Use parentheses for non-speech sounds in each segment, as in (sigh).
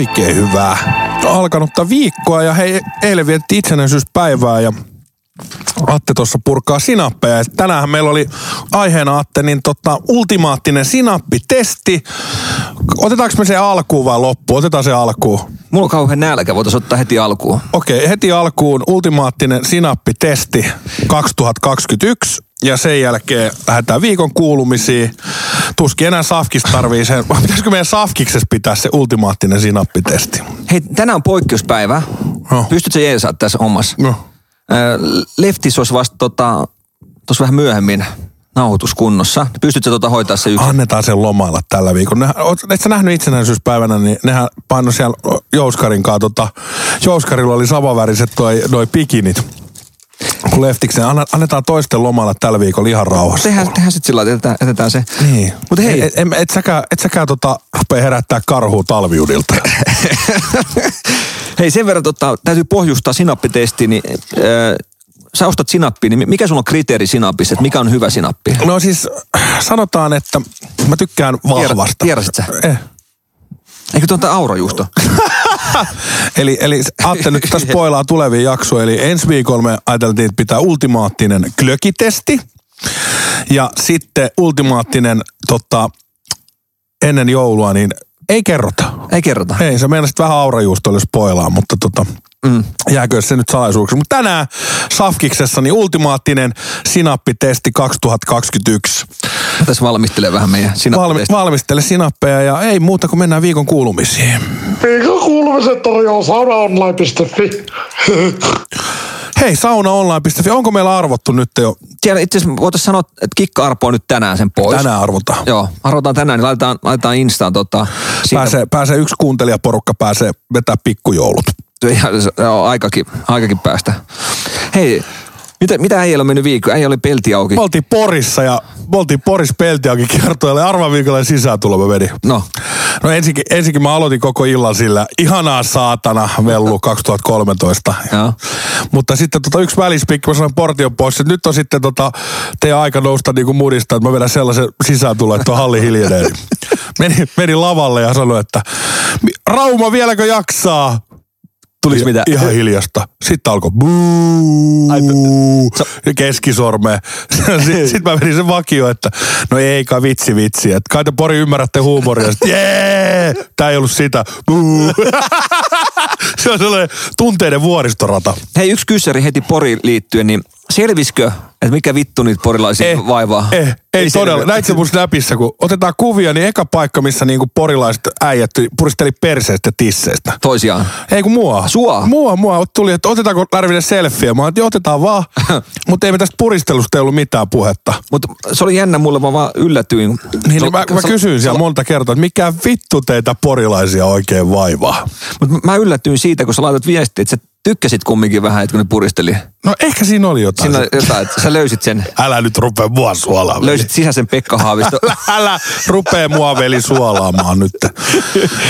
Oikein hyvää alkanutta viikkoa ja hei, eilen vietti itsenäisyyspäivää ja Atte tuossa purkaa sinappeja. tänään meillä oli aiheena Atte, niin tota, ultimaattinen sinappitesti. Otetaanko me se alkuun vai loppuun? Otetaan se alkuun. Mulla on kauhean nälkä, voitaisiin ottaa heti alkuun. Okei, okay, heti alkuun ultimaattinen sinappitesti 2021 ja sen jälkeen lähdetään viikon kuulumisiin. Tuskin enää Safkista tarvii sen. (laughs) Pitäisikö meidän Safkiksessa pitää se ultimaattinen sinappitesti? Hei, tänään on poikkeuspäivä. No. Pystytkö jeesaa tässä hommassa? No. Leftis olisi vasta tota, tuossa vähän myöhemmin nauhoituskunnossa. Pystytkö tuota hoitaa se yksin? Annetaan sen lomailla tällä viikolla. et sä nähnyt itsenäisyyspäivänä, niin nehän paino siellä Jouskarin kanssa. Tota, Jouskarilla oli samaväriset toi, noi pikinit kun leftiksen, annetaan toisten lomalla tällä viikolla ihan rauhassa. Tehdään, tehdään sitten sillä että jätetään se. Niin. Mutta hei. Et, et, et säkään, et säkään tota, rupea herättää karhua talviudilta. (laughs) hei, sen verran tota, täytyy pohjustaa sinappitesti, niin äh, sä ostat sinappia, niin mikä sulla on kriteeri sinapissa, että mikä on hyvä sinappi? No siis sanotaan, että mä tykkään vahvasta. Tiedätkö sä? Eh. Eikö tuota aurojuusto? (laughs) (laughs) eli, eli Atte nyt tässä spoilaa tulevia jaksoja. Eli ensi viikolla me ajateltiin, että pitää ultimaattinen klökitesti. Ja sitten ultimaattinen tota, ennen joulua, niin ei kerrota. Ei kerrota. Ei, se meinasit vähän aurajuustolle spoilaa, mutta tota, mm. jääkö se nyt salaisuuksi. Mutta tänään Safkiksessa niin ultimaattinen sinappitesti 2021. Tässä valmistelee vähän meidän sinappitesti. Valmi, valmistele sinappeja ja ei muuta kuin mennään viikon kuulumisiin. Viikon kuulumiset tarjoaa saunaonline.fi. Hei, saunaonline.fi, onko meillä arvottu nyt jo? Siellä itse asiassa voitaisiin sanoa, että Kikka arpoo nyt tänään sen pois. Tänään arvotaan. Joo, arvotaan tänään, niin laitetaan, laitetaan Instaan tota. Pääsee, pääsee yksi kuuntelijaporukka, pääsee vetää pikkujoulut. Joo, aikakin, aikakin päästä. Hei, mitä, mitä äijällä on mennyt viikko? Äijä oli pelti auki. Me oltiin Porissa ja me oltiin Poris pelti auki kertoille. Arva viikolla sisääntulo mä vedin. No. No ensinnäkin, ensinnäkin mä aloitin koko illan sillä ihanaa saatana vellu 2013. Ja. Mutta sitten tota yksi välispikki, mä sanoin portion pois, että nyt on sitten tota, teidän aika nousta niin kuin mudista, että mä vedän sellaisen sisääntulo, että on halli hiljenee. (laughs) meni, meni lavalle ja sanoi, että Rauma vieläkö jaksaa? Tuli mitä? ihan hiljasta. Sitten alkoi buu, ja keskisorme. (laughs) Sitten mä menin sen vakio, että no ei kai vitsi vitsi. Että kai te pori ymmärrätte huumoria. Sitten jee, tää ei ollut sitä. Buu. (laughs) Se on sellainen tunteiden vuoristorata. Hei, yksi kyssäri heti Poriin liittyen, niin selviskö että mikä vittu niitä porilaisia eh, vaivaa? Eh, ei, ei todella. Näit se mun snapissa, kun otetaan kuvia, niin eka paikka, missä niinku porilaiset äijät puristeli perseestä tisseistä. Toisiaan? Ei kun mua. Sua? Mua, mua. Tuli, että otetaanko Lärvinen selfie? Mä että otetaan vaan. (laughs) Mutta ei me tästä puristelusta ollut mitään puhetta. Mutta se oli jännä mulle, mä vaan yllätyin. Niin, niin mä, mä kysyin siellä monta kertaa, että mikä vittu teitä porilaisia oikein vaivaa? Mutta mä yllätyin siitä, kun sä laitat viestiä, että sä tykkäsit kumminkin vähän, että kun ne puristeli. No ehkä siinä oli jotain. Siinä jotain, että sä löysit sen. (laughs) Älä nyt rupea mua suolaamaan. Löysit sisäisen Pekka Haavisto. (laughs) älä, älä rupea mua veli suolaamaan nyt.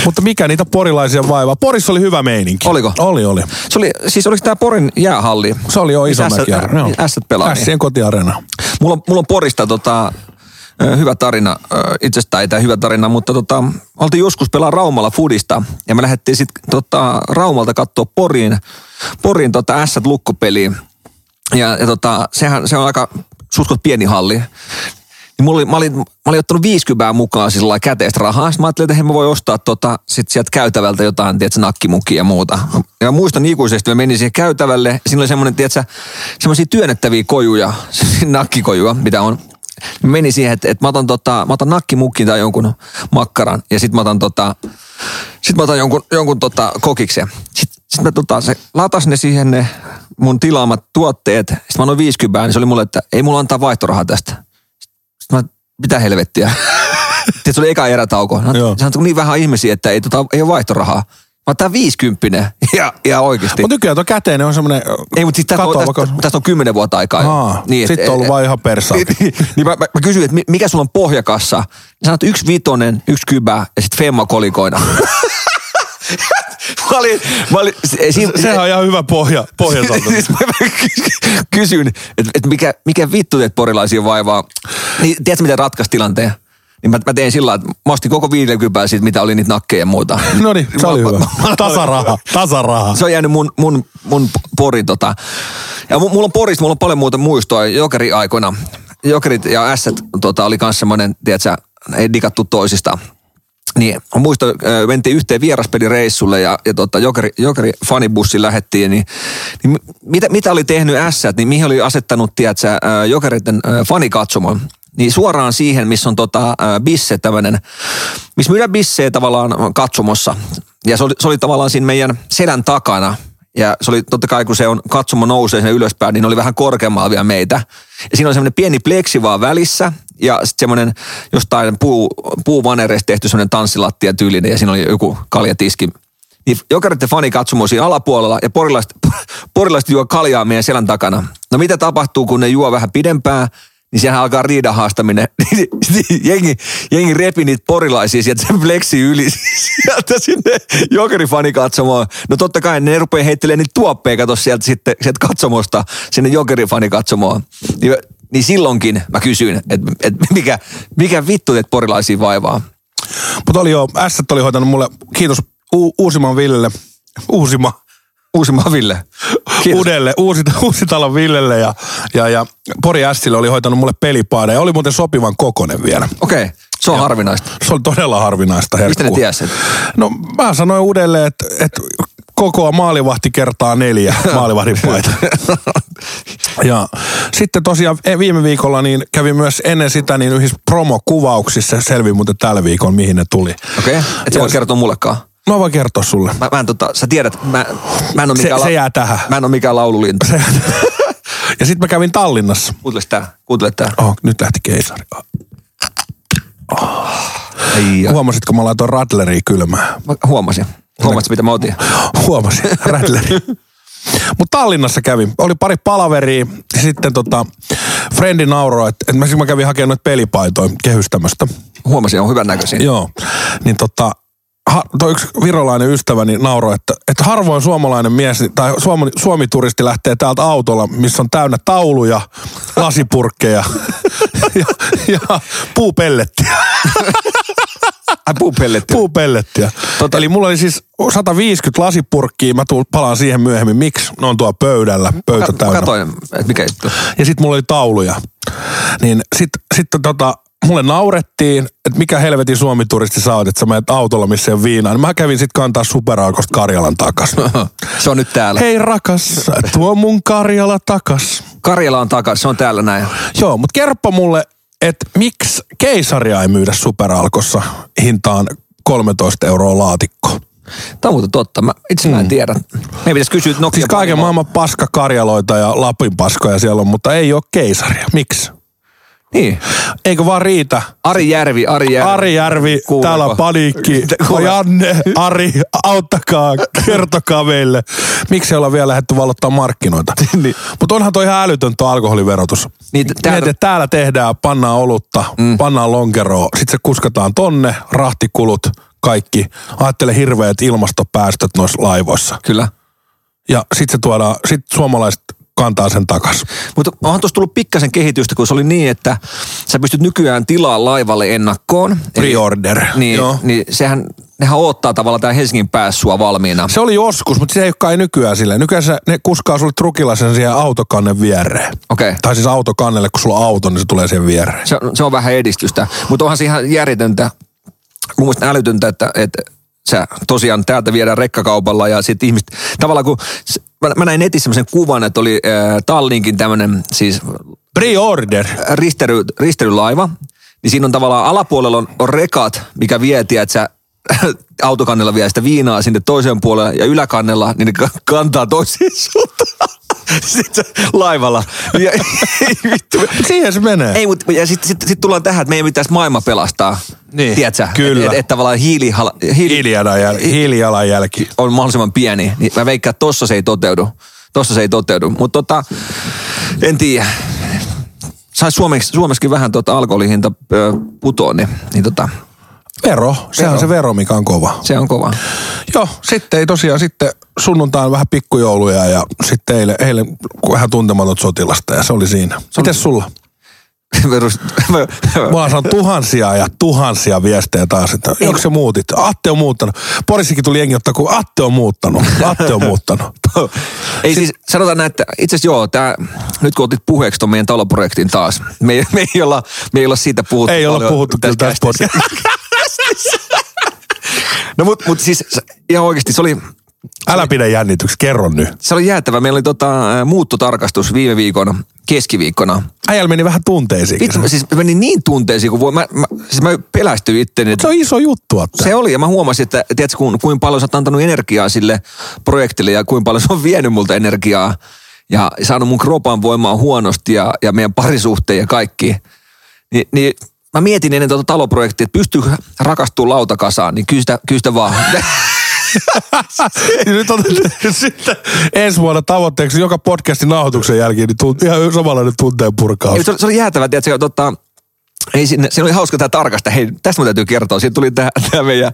Mutta mikä niitä porilaisia vaivaa? Porissa oli hyvä meininki. Oliko? Oli, oli. Se oli, siis oliko tämä Porin jäähalli? Se oli jo iso mäki. Ässät pelaa. Ässien kotiarena. Mulla, mulla on Porista tota, hyvä tarina, itsestään ei tämä hyvä tarina, mutta tota, oltiin joskus pelaa Raumalla Fudista ja me lähdettiin sitten tota, Raumalta katsoa Poriin, Poriin tota Ässät lukkopeliin. Ja, ja tota, sehän se on aika suskot pieni halli. Niin mulla oli, mä, olin, mä olin ottanut 50 mukaan sillä käteistä rahaa. Sitten mä ajattelin, että mä voi ostaa tota, sit sieltä käytävältä jotain, tiedätkö, nakkimukia ja muuta. Ja muistan ikuisesti, mä menin siihen käytävälle. Siinä oli semmoinen, tiedätkö, semmoisia työnnettäviä kojuja, (laughs) nakkikojuja, mitä on meni siihen, että, että mä otan, tota, mä otan nakkimukin tai jonkun makkaran ja sitten mä otan, tota, sit mä otan jonkun, jonkun tota, kokiksen. Sitten sit mä tota, se latas ne siihen ne mun tilaamat tuotteet. Sitten mä annoin 50, niin se oli mulle, että ei mulla antaa vaihtorahaa tästä. Sitten mä, mitä helvettiä. (laughs) Sitten se oli eka erätauko. No, se on niin vähän ihmisiä, että ei, tota, ei ole vaihtorahaa. Mä otan 50 (laughs) ja, ja oikeasti. Mutta nykyään tuo käteinen on semmoinen Ei, mutta sitten tästä, tästä, tästä, on kymmenen vuotta aikaa. Aa, niin, sitten on ollut vaan ihan persaa. Niin, niin, niin mä, mä, mä, kysyin, että mikä sulla on pohjakassa. Sanot yksi vitonen, yksi kybä ja sitten femma kolikoina. (laughs) mä olin, mä olin, siinä, Sehän on ihan hyvä pohja, pohja (laughs) siis mä kysyin, että, että mikä, mikä vittu teet porilaisia vaivaa. Niin tiedätkö miten ratkaisi tilanteen? Niin mä, mä tein sillä että mä ostin koko viidelkypää siitä, mitä oli niitä nakkeja ja muuta. (laughs) No niin, se oli Mä- hyvä. mä- Tasaraha, tasaraha. Se on jäänyt mun, mun, mun porin tota. Ja mu- mulla on porista, mulla on paljon muuta muistoa jokeri aikoina. Jokerit ja ässät tota, oli kans semmoinen, tiedätkö, ei digattu toisista. Niin, äh, mentiin yhteen vieraspelireissulle ja, ja tota, jokeri, jokeri fanibussi lähettiin, niin, niin mitä, mitä oli tehnyt ässät, niin mihin oli asettanut, tiedätkö, jokeritten fanikatsomon. Niin suoraan siihen, missä on tota, bisse tämmöinen, missä myydään bissejä tavallaan katsomossa. Ja se oli, se oli tavallaan siinä meidän selän takana. Ja se oli totta kai, kun se on katsomo nousee sinne ylöspäin, niin oli vähän korkeammalla vielä meitä. Ja siinä on semmoinen pieni pleksi vaan välissä ja sitten semmoinen jostain puu, puuvanereista tehty semmoinen tanssilattia tyylinen ja siinä oli joku kaljatiski. Niin jokeritten fani katsomo siinä alapuolella ja porilaiset, (laughs) porilaiset juo kaljaa meidän selän takana. No mitä tapahtuu, kun ne juo vähän pidempään, niin sehän alkaa riidan haastaminen. (laughs) Niin jengi, jengi repi niitä porilaisia sieltä fleksi yli (laughs) sieltä sinne jokerifani katsomaan. No totta kai ne rupeaa heittelemään niitä tuoppeja, kato sieltä sitten sieltä katsomosta sinne jokerifani katsomaan. Niin, niin silloinkin mä kysyin, että, että mikä, mikä vittu teet porilaisia vaivaa. Mutta oli jo, ässät oli hoitanut mulle, kiitos U- Uusiman Villelle, Uusima, Uusimaa Ville. Kiitos. Uudelle, uusi, Uusitalon Villelle ja, ja, ja Pori Ässille oli hoitanut mulle pelipaada ja oli muuten sopivan kokonen vielä. Okei, okay, se on harvinaista. Se oli todella harvinaista herkkua. Mistä ne tiesi? että- No mä sanoin uudelleen, että, että kokoa maalivahti kertaa neljä (laughs) maalivahdin paita. (laughs) ja sitten tosiaan e- viime viikolla niin kävi myös ennen sitä niin yhdessä promokuvauksissa. Selvi muuten tällä viikolla, mihin ne tuli. Okei, okay. et sä voi Ja- kertoa mullekaan. Mä voin kertoa sulle. Mä, mä en tota, sä tiedät, mä, mä en ole Se- mikään, se jää tähän. Mä en ole mikään laululintu. (laughs) Ja sitten mä kävin Tallinnassa. Kuuntele tää, kuuntele tää. Oh, nyt lähti keisari. Ai, ja. Huomasitko, mä laitoin Radleria kylmään? Mä huomasin. Huomasit, mitä mä otin? (laughs) Huomasin, Radleri. Mutta Tallinnassa kävin. Oli pari palaveria. Sitten tota, Frendi nauroi, että, että mä, mä kävin hakemaan noita pelipaitoja kehystämöstä. Huomasin, on hyvän näköisiä. Joo. Niin tota, ha, toi yksi virolainen ystäväni nauroi, että, että harvoin suomalainen mies tai suomi, suomituristi lähtee täältä autolla, missä on täynnä tauluja, lasipurkkeja (laughs) ja, ja puupellettiä. (laughs) Ai puupelletti. Puupellettiä. Tota, eli mulla oli siis 150 lasipurkkiä, mä tuun, palaan siihen myöhemmin. Miksi? Ne on tuolla pöydällä, pöytä täynnä. katoin, että mikä juttu. Ja sitten mulla oli tauluja. Niin sitten sit, tota, mulle naurettiin, että mikä helvetin suomituristi sä oot, että sä menet autolla, missä ei ole viinaa. Niin mä kävin sitten kantaa superalkosta Karjalan takas. Se on nyt täällä. Hei rakas, tuo mun Karjala takas. Karjala on takas, se on täällä näin. Joo, mutta kerro mulle, että miksi keisaria ei myydä superalkossa hintaan 13 euroa laatikko? Tämä on muuten totta. Mä, itse mä en tiedä. Meidän pitäisi kysyä Nokia. Siis kaiken maailman paskakarjaloita ja Lapin paskoja siellä on, mutta ei ole keisaria. Miksi? Niin. Eikö vaan riitä? Ari Järvi, Ari Järvi. Ari Järvi, Kuuleeko? täällä on paniikki. (laughs) Kuule. Janne, Ari, auttakaa, kertokaa meille. Miksi ei olla vielä lähdetty valottaa markkinoita? (laughs) Niin. Mutta onhan toi ihan älytön tuo alkoholiverotus. Niin, Täältä... täältä- Mietit, täällä tehdään, pannaan olutta, mm. pannaan lonkeroa, sitten se kuskataan tonne, rahtikulut, kaikki. Ajattele hirveät ilmastopäästöt noissa laivoissa. Kyllä. Ja sitten se tuodaan, sitten suomalaiset kantaa sen takas. Mutta onhan tuossa tullut pikkasen kehitystä, kun se oli niin, että sä pystyt nykyään tilaa laivalle ennakkoon. Eli- Pre-order. Niin, Joo. niin sehän, nehän odottaa tavallaan tää Helsingin päässä sua valmiina. Se oli joskus, mutta se ei ole kai nykyään silleen. Nykyään se, ne kuskaa sulle trukilla sen siihen autokannen viereen. Okei. Okay. Tai siis autokannelle, kun sulla on auto, niin se tulee siihen viereen. Se, se on vähän edistystä. Mutta onhan se ihan järjetöntä, mun mielestä älytöntä, että, että sä tosiaan täältä viedään rekkakaupalla ja sitten ihmiset, tavallaan kun, mä, mä näin netissä semmoisen kuvan, että oli äh, Tallinkin tämmöinen siis Pre-order. ristery, risterylaiva, niin siinä on tavallaan alapuolella on, on rekat, mikä vie, että sä (laughs) autokannella vie sitä viinaa sinne toiseen puolelle ja yläkannella, niin ne ka- kantaa toiseen suuntaan. (laughs) Sitten laivalla. Ja, (laughs) vittu, Siihen se menee. ei, mutta ja sitten sit, sit tullaan tähän, että meidän pitäisi maailma pelastaa. Niin, Tiedätkö? kyllä. Että et, et tavallaan hiilihala, hiili Hiilijalanjälki. Hiilijalanjälki. on mahdollisimman pieni. Niin mä veikkaan, että tossa se ei toteudu. Tossa se ei toteudu. Mutta tota, en tiedä. Saisi Suomeksi, Suomessakin vähän tota alkoholihinta putoon, niin, niin tota, Vero, Vero. on se vero, mikä on kova. se on kova. Joo, sitten ei tosiaan sitten sunnuntaan vähän pikkujouluja ja sitten eilen, eilen vähän tuntematon sotilasta ja se oli siinä. Mites sulla? (laughs) perus- mä- saan tuhansia ja tuhansia viestejä taas, että onko se muutit? Atte on muuttanut. Porissakin tuli jengi ottaa, kun Atte on muuttanut. Atte on muuttanut. (laughs) Ei siis, sanotaan näin, että itse asiassa joo, tää, nyt kun otit puheeksi tuon meidän taloprojektin taas, me, ei- me, ei olla, me ei olla siitä puhuttu Ei olla puhuttu kyllä tässä kästissä. (laughs) (laughs) No mut, mut siis ihan oikeasti se oli, Älä pidä jännityksi, kerro nyt. se oli jäätävä. Meillä oli tota, muuttotarkastus viime viikon keskiviikkona. Äijällä meni vähän tunteisiin. Mä siis menin niin tunteisiin, kun voi, mä, mä, siis mä pelästyin itteni. Se on iso juttu, että. Se oli, ja mä huomasin, että tiedätkö, kun, kuinka paljon sä oot antanut energiaa sille projektille ja kuinka paljon se on vienyt multa energiaa ja saanut mun kropan voimaa huonosti ja, ja meidän parisuhteen ja kaikki. Ni, niin mä mietin ennen tuota taloprojektia, että pystyy rakastuu lautakasaan, niin kyllä sitä, kyllä sitä vaan. (laughs) Niin nyt on sitten ensi vuonna tavoitteeksi joka podcastin nauhoituksen jälkeen, niin tunt, ihan samanlainen tunteen purkaus. Se, oli- se oli jäätävä, tiedätkö, tota, ei sinne, siinä oli hauska tämä tarkastaja. Hei, tästä mun täytyy kertoa. Siitä tuli tämä, meidän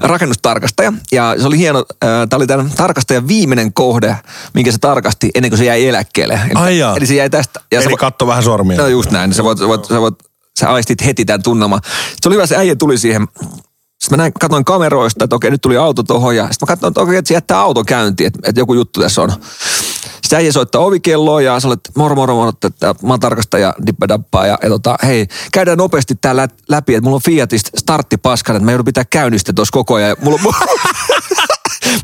rakennustarkastaja. Ja se oli hieno, tämä oli tämän tarkastajan viimeinen kohde, minkä se tarkasti ennen kuin se jäi eläkkeelle. Eli, Ai jaa. eli se jäi tästä. Ja Eli se, katso vähän sormia. No just näin. Sä, voit, sä, voit, sä, voit, sä aistit heti tämän tunnelman. Se oli hyvä, se äijä tuli siihen. Sitten mä näin, katsoin kameroista, että okei, nyt tuli auto tuohon. Ja sitten mä katsoin, että okei, että se jättää auton käyntiin, että, että joku juttu tässä on. Sitten äijä soittaa ovikelloa ja sä olet moro moro moro, että mä oon tarkastaja dippadappaa ja, ja tota, hei, käydään nopeasti tää lä- läpi, että mulla on Fiatista starttipaskan, että mä joudun pitää käynnistä tuossa koko ajan. Ja Mulla, mulla,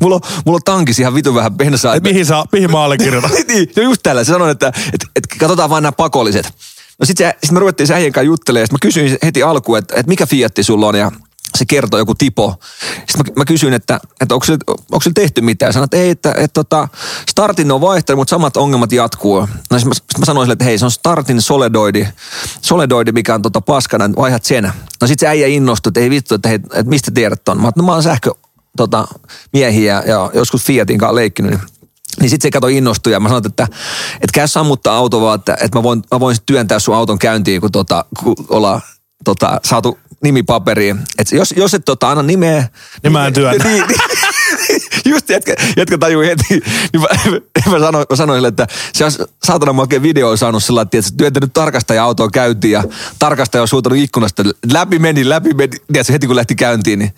mulla, mulla on (laughs) tankissa ihan vitu vähän bensaa. Et mihin, saa, mihin mä allekirjoitan? (laughs) niin, no just tällä. Se sanoi, että, että, että katsotaan vaan nämä pakolliset. No sitten sit me ruvettiin se äijän kanssa juttelemaan, mä kysyin heti alkuun, että, että mikä Fiatti sulla on, ja se kertoi joku tipo. Sitten mä, mä kysyin, että, että onko, sillä, onko tehty mitään. Sanoin, että ei, että, että, että startin on vaihtanut, mutta samat ongelmat jatkuu. No sitten mä, sit mä sanoin sille, että hei, se on startin soledoidi, soledoidi mikä on tota paskana, että vaihdat sen. No sitten se äijä innostui, että ei vittu, että, hei, että mistä tiedät ton. Mä, no, mä oon sähkö tota, miehiä ja joskus Fiatin kanssa leikkinyt. niin niin sitten se kato innostui ja mä sanoin, että, että käy sammuttaa auto vaan, että, että mä, voin, mä voin työntää sun auton käyntiin, kun, tota, kun ollaan tota, saatu nimipaperiin. Et jos, jos et tota, anna nimeä... Niin mä en työnnä. Niin, niin, (laughs) just jätkä, jätkä tajui heti. Niin mä, (laughs) mä, sanoin, mä sanoin sille, että se olisi saatana makea video saanut sillä että työntänyt tarkastaja autoa käyntiin ja tarkastaja on suutanut ikkunasta. Läpi meni, läpi meni. Tiedätkö, heti kun lähti käyntiin, niin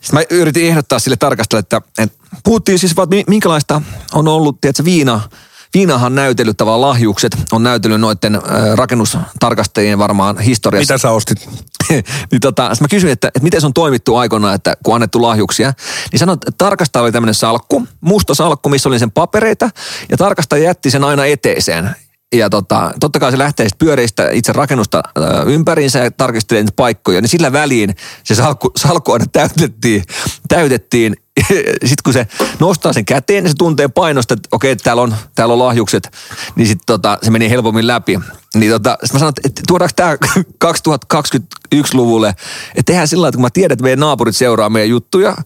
sitten mä yritin ehdottaa sille tarkastajalle, että, että puhuttiin siis vaan, että minkälaista on ollut, tiedätkö, viina, Viinahan näytellyt tavallaan lahjukset, on näytellyt noiden äh, rakennustarkastajien varmaan historiassa. Mitä sä ostit? (laughs) niin tota, mä kysyin, että, että miten se on toimittu aikoinaan, että kun annettu lahjuksia. Niin sanoin, että tarkastaja oli tämmöinen salkku, musta salkku, missä oli sen papereita, ja tarkastaja jätti sen aina eteiseen. Ja tota, totta kai se lähtee sitten pyöreistä itse rakennusta ympäriinsä ja tarkistelee niitä paikkoja. Niin sillä väliin se salkku, salkku aina täytettiin, täytettiin. (laughs) Sitten kun se nostaa sen käteen, niin se tuntee painosta, että okei, täällä on, täällä on lahjukset. Niin sitten tota, se meni helpommin läpi. Niin tota, sit mä sanoin, että tuodaanko tämä 2021-luvulle, (laughs) että tehdään sillä lailla, että kun mä tiedän, että meidän naapurit seuraa meidän juttuja,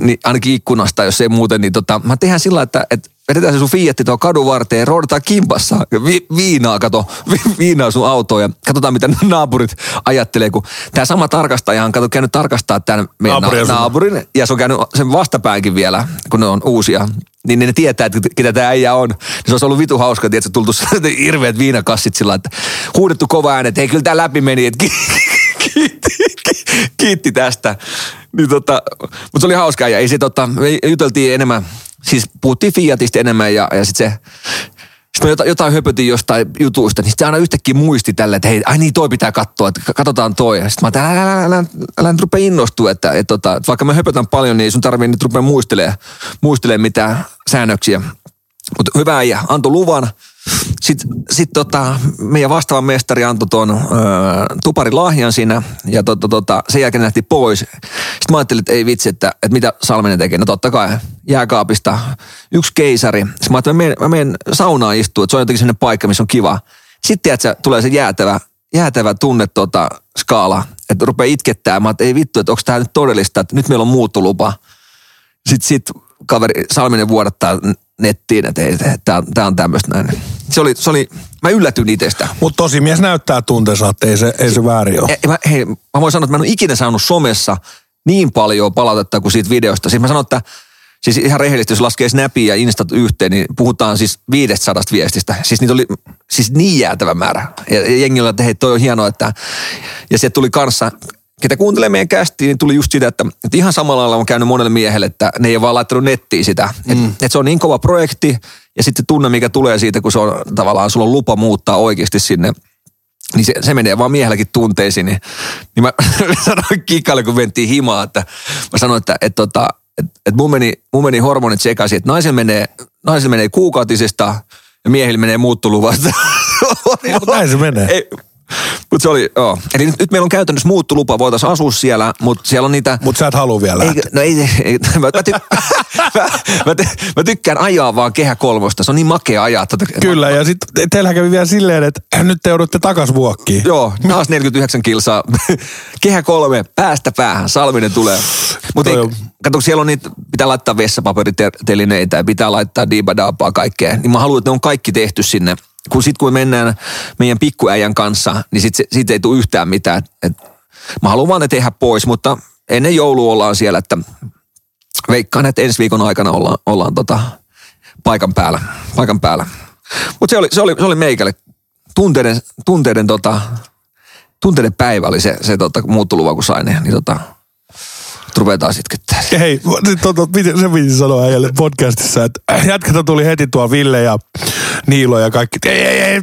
niin ainakin ikkunasta, jos ei muuten, niin tota, mä tehdään sillä lailla, että, että vedetään se sun Fiatti tuohon kadun varteen ja roudataan kimpassa vi, viinaa, kato, vi, viinaa sun autoon ja katsotaan mitä (laughs) naapurit ajattelee, kun tämä sama tarkastaja on kato, käynyt tarkastaa tämän meidän Naapurin na, naapurin ja se on käynyt sen vastapäänkin vielä, kun ne on uusia. Niin ne tietää, että ketä tämä äijä on. Niin se olisi ollut vitu hauska, että tultu (laughs) hirveät viinakassit sillä että huudettu kova ääni, että hei kyllä tämä läpi meni, että (laughs) kiitti, kiitti tästä. Niin tota, mutta se oli hauska ja ei se tota, me juteltiin enemmän, siis puhuttiin Fiatista enemmän ja, ja sitten se, sitten jotain, jotain höpötin jostain jutuista, niin sitten aina yhtäkkiä muisti tälle, että hei, ai niin toi pitää katsoa, että katsotaan toi. Sitten mä ajattelin, älä, älä, älä, älä, nyt rupea innostua, että, että, tota, että vaikka mä höpötän paljon, niin sun tarvii nyt rupea muistelemaan, muistelemaan mitään säännöksiä. Mutta hyvä äijä, antoi luvan. Sitten sit tota, meidän vastaava mestari antoi tuon tuparin lahjan siinä ja tota, tota, sen jälkeen lähti pois. Sitten mä ajattelin, että ei vitsi, että, että mitä Salminen tekee. No totta kai jääkaapista yksi keisari. Sitten mä ajattelin, että mä menen, saunaan istua, että se on jotenkin sellainen paikka, missä on kiva. Sitten tiedätkö, tulee se jäätävä, jäätävä tunne tota, skaala, että rupeaa itkettää. Mä ajattelin, ei vittu, että onko tämä nyt todellista, että nyt meillä on muuttolupa sitten sit kaveri Salminen vuodattaa nettiin, että ei, tämä tää on tämmöistä näin. Se oli, se oli, mä yllätyin itsestä. Mutta tosi mies näyttää tunteensa, että ei se, ei se väärin ole. E, mä, hei, mä voin sanoa, että mä en ole ikinä saanut somessa niin paljon palautetta kuin siitä videosta. Siis mä sanon, että Siis ihan rehellisesti, jos laskee Snapia ja Instat yhteen, niin puhutaan siis 500 viestistä. Siis niitä oli siis niin jäätävä määrä. Ja ja jengi oli, että hei, toi on hienoa, että... Ja se tuli kanssa, ketä kuuntelee meidän kästiin, niin tuli just sitä, että, että ihan samalla lailla on käynyt monelle miehelle, että ne ei ole vaan laittanut nettiin sitä. Mm. Että, että se on niin kova projekti, ja sitten tunne, mikä tulee siitä, kun se on tavallaan, sulla on lupa muuttaa oikeasti sinne niin se, se menee vaan miehelläkin tunteisiin. Niin, niin mä (laughs) sanoin Kikalle, kun mentiin himaa, että mä sanoin, että, että, että, että, että mun, meni, mun meni hormonit sekaisin, että naisen menee, naisen menee kuukautisesta ja miehillä menee muuttoluvasta. (laughs) Mutta näin se menee. Ei, mutta se oli, joo. Eli nyt, nyt meillä on käytännössä muuttolupa, voitaisiin asua siellä, mutta siellä on niitä... Mutta sä et halua vielä Eikö, lähteä. no ei, ei mä, mä, ty, (laughs) mä, mä, ty, mä, tykkään ajaa vaan kehä kolmosta. Se on niin makea ajaa. Tota, Kyllä, ja sitten teillähän kävi vielä silleen, että nyt te joudutte takas vuokkiin. Joo, taas 49 kilsaa. (laughs) Kehä kolme, päästä päähän, Salminen tulee. Mutta kato, siellä on niitä, pitää laittaa vessapaperitelineitä ja pitää laittaa diibadaapaa kaikkea. Niin mä haluan, että ne on kaikki tehty sinne. Kun sit kun me mennään meidän pikkuäijän kanssa, niin sit, siitä ei tule yhtään mitään. Et, mä haluan vaan ne tehdä pois, mutta ennen joulua ollaan siellä, että veikkaan, että ensi viikon aikana ollaan, ollaan tota, paikan päällä. Paikan päällä. Mutta se oli, se, oli, se oli meikälle tunteiden, tunteiden, tota, tunteiden päivä oli se, se tota, muuttoluva, kun sain ne, niin tota, nyt rupeaa taas itkettää. Hei, nyt tota, miten se piti sanoa äijälle podcastissa, että jätkätä tuli heti tuo Ville ja Niilo ja kaikki. Ei, ei, ei,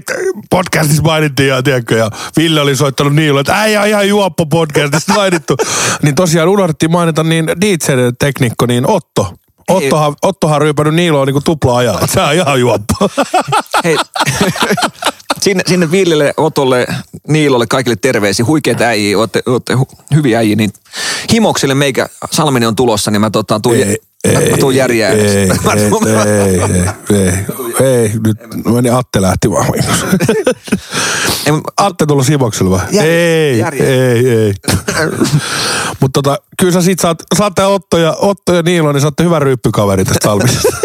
podcastissa mainittiin ja tiedätkö, ja Ville oli soittanut Niilo, että äijä ihan juoppo podcastissa mainittu. (laughs) niin tosiaan unohdettiin mainita niin DJ-teknikko, niin Otto. Ottohan, Ottohan on ryypännyt Niiloa niin kuin tupla ajalla. Se on ihan juoppo. (laughs) Hei, (laughs) sinne, sinne Villelle, Otolle, Niilolle, kaikille terveisiä. Huikeita äijiä, ootte, ootte hyviä äijiä. Niin himokselle meikä, Salminen on tulossa, niin mä, tota, tuun, Ei, mä, mä tuun järjää. ei, ei, (laughs) ei, ei, ei, ei, nyt meni Atte lähti vaan. (laughs) Ei, Atte tullut Simoksella vai? Jär- ei, järje. ei, ei. (laughs) Mutta tota, kyllä sä sit saat, saatte Otto ja, Otto ja Niilo, niin saatte hyvän ryyppykaveri tästä Salmisesta.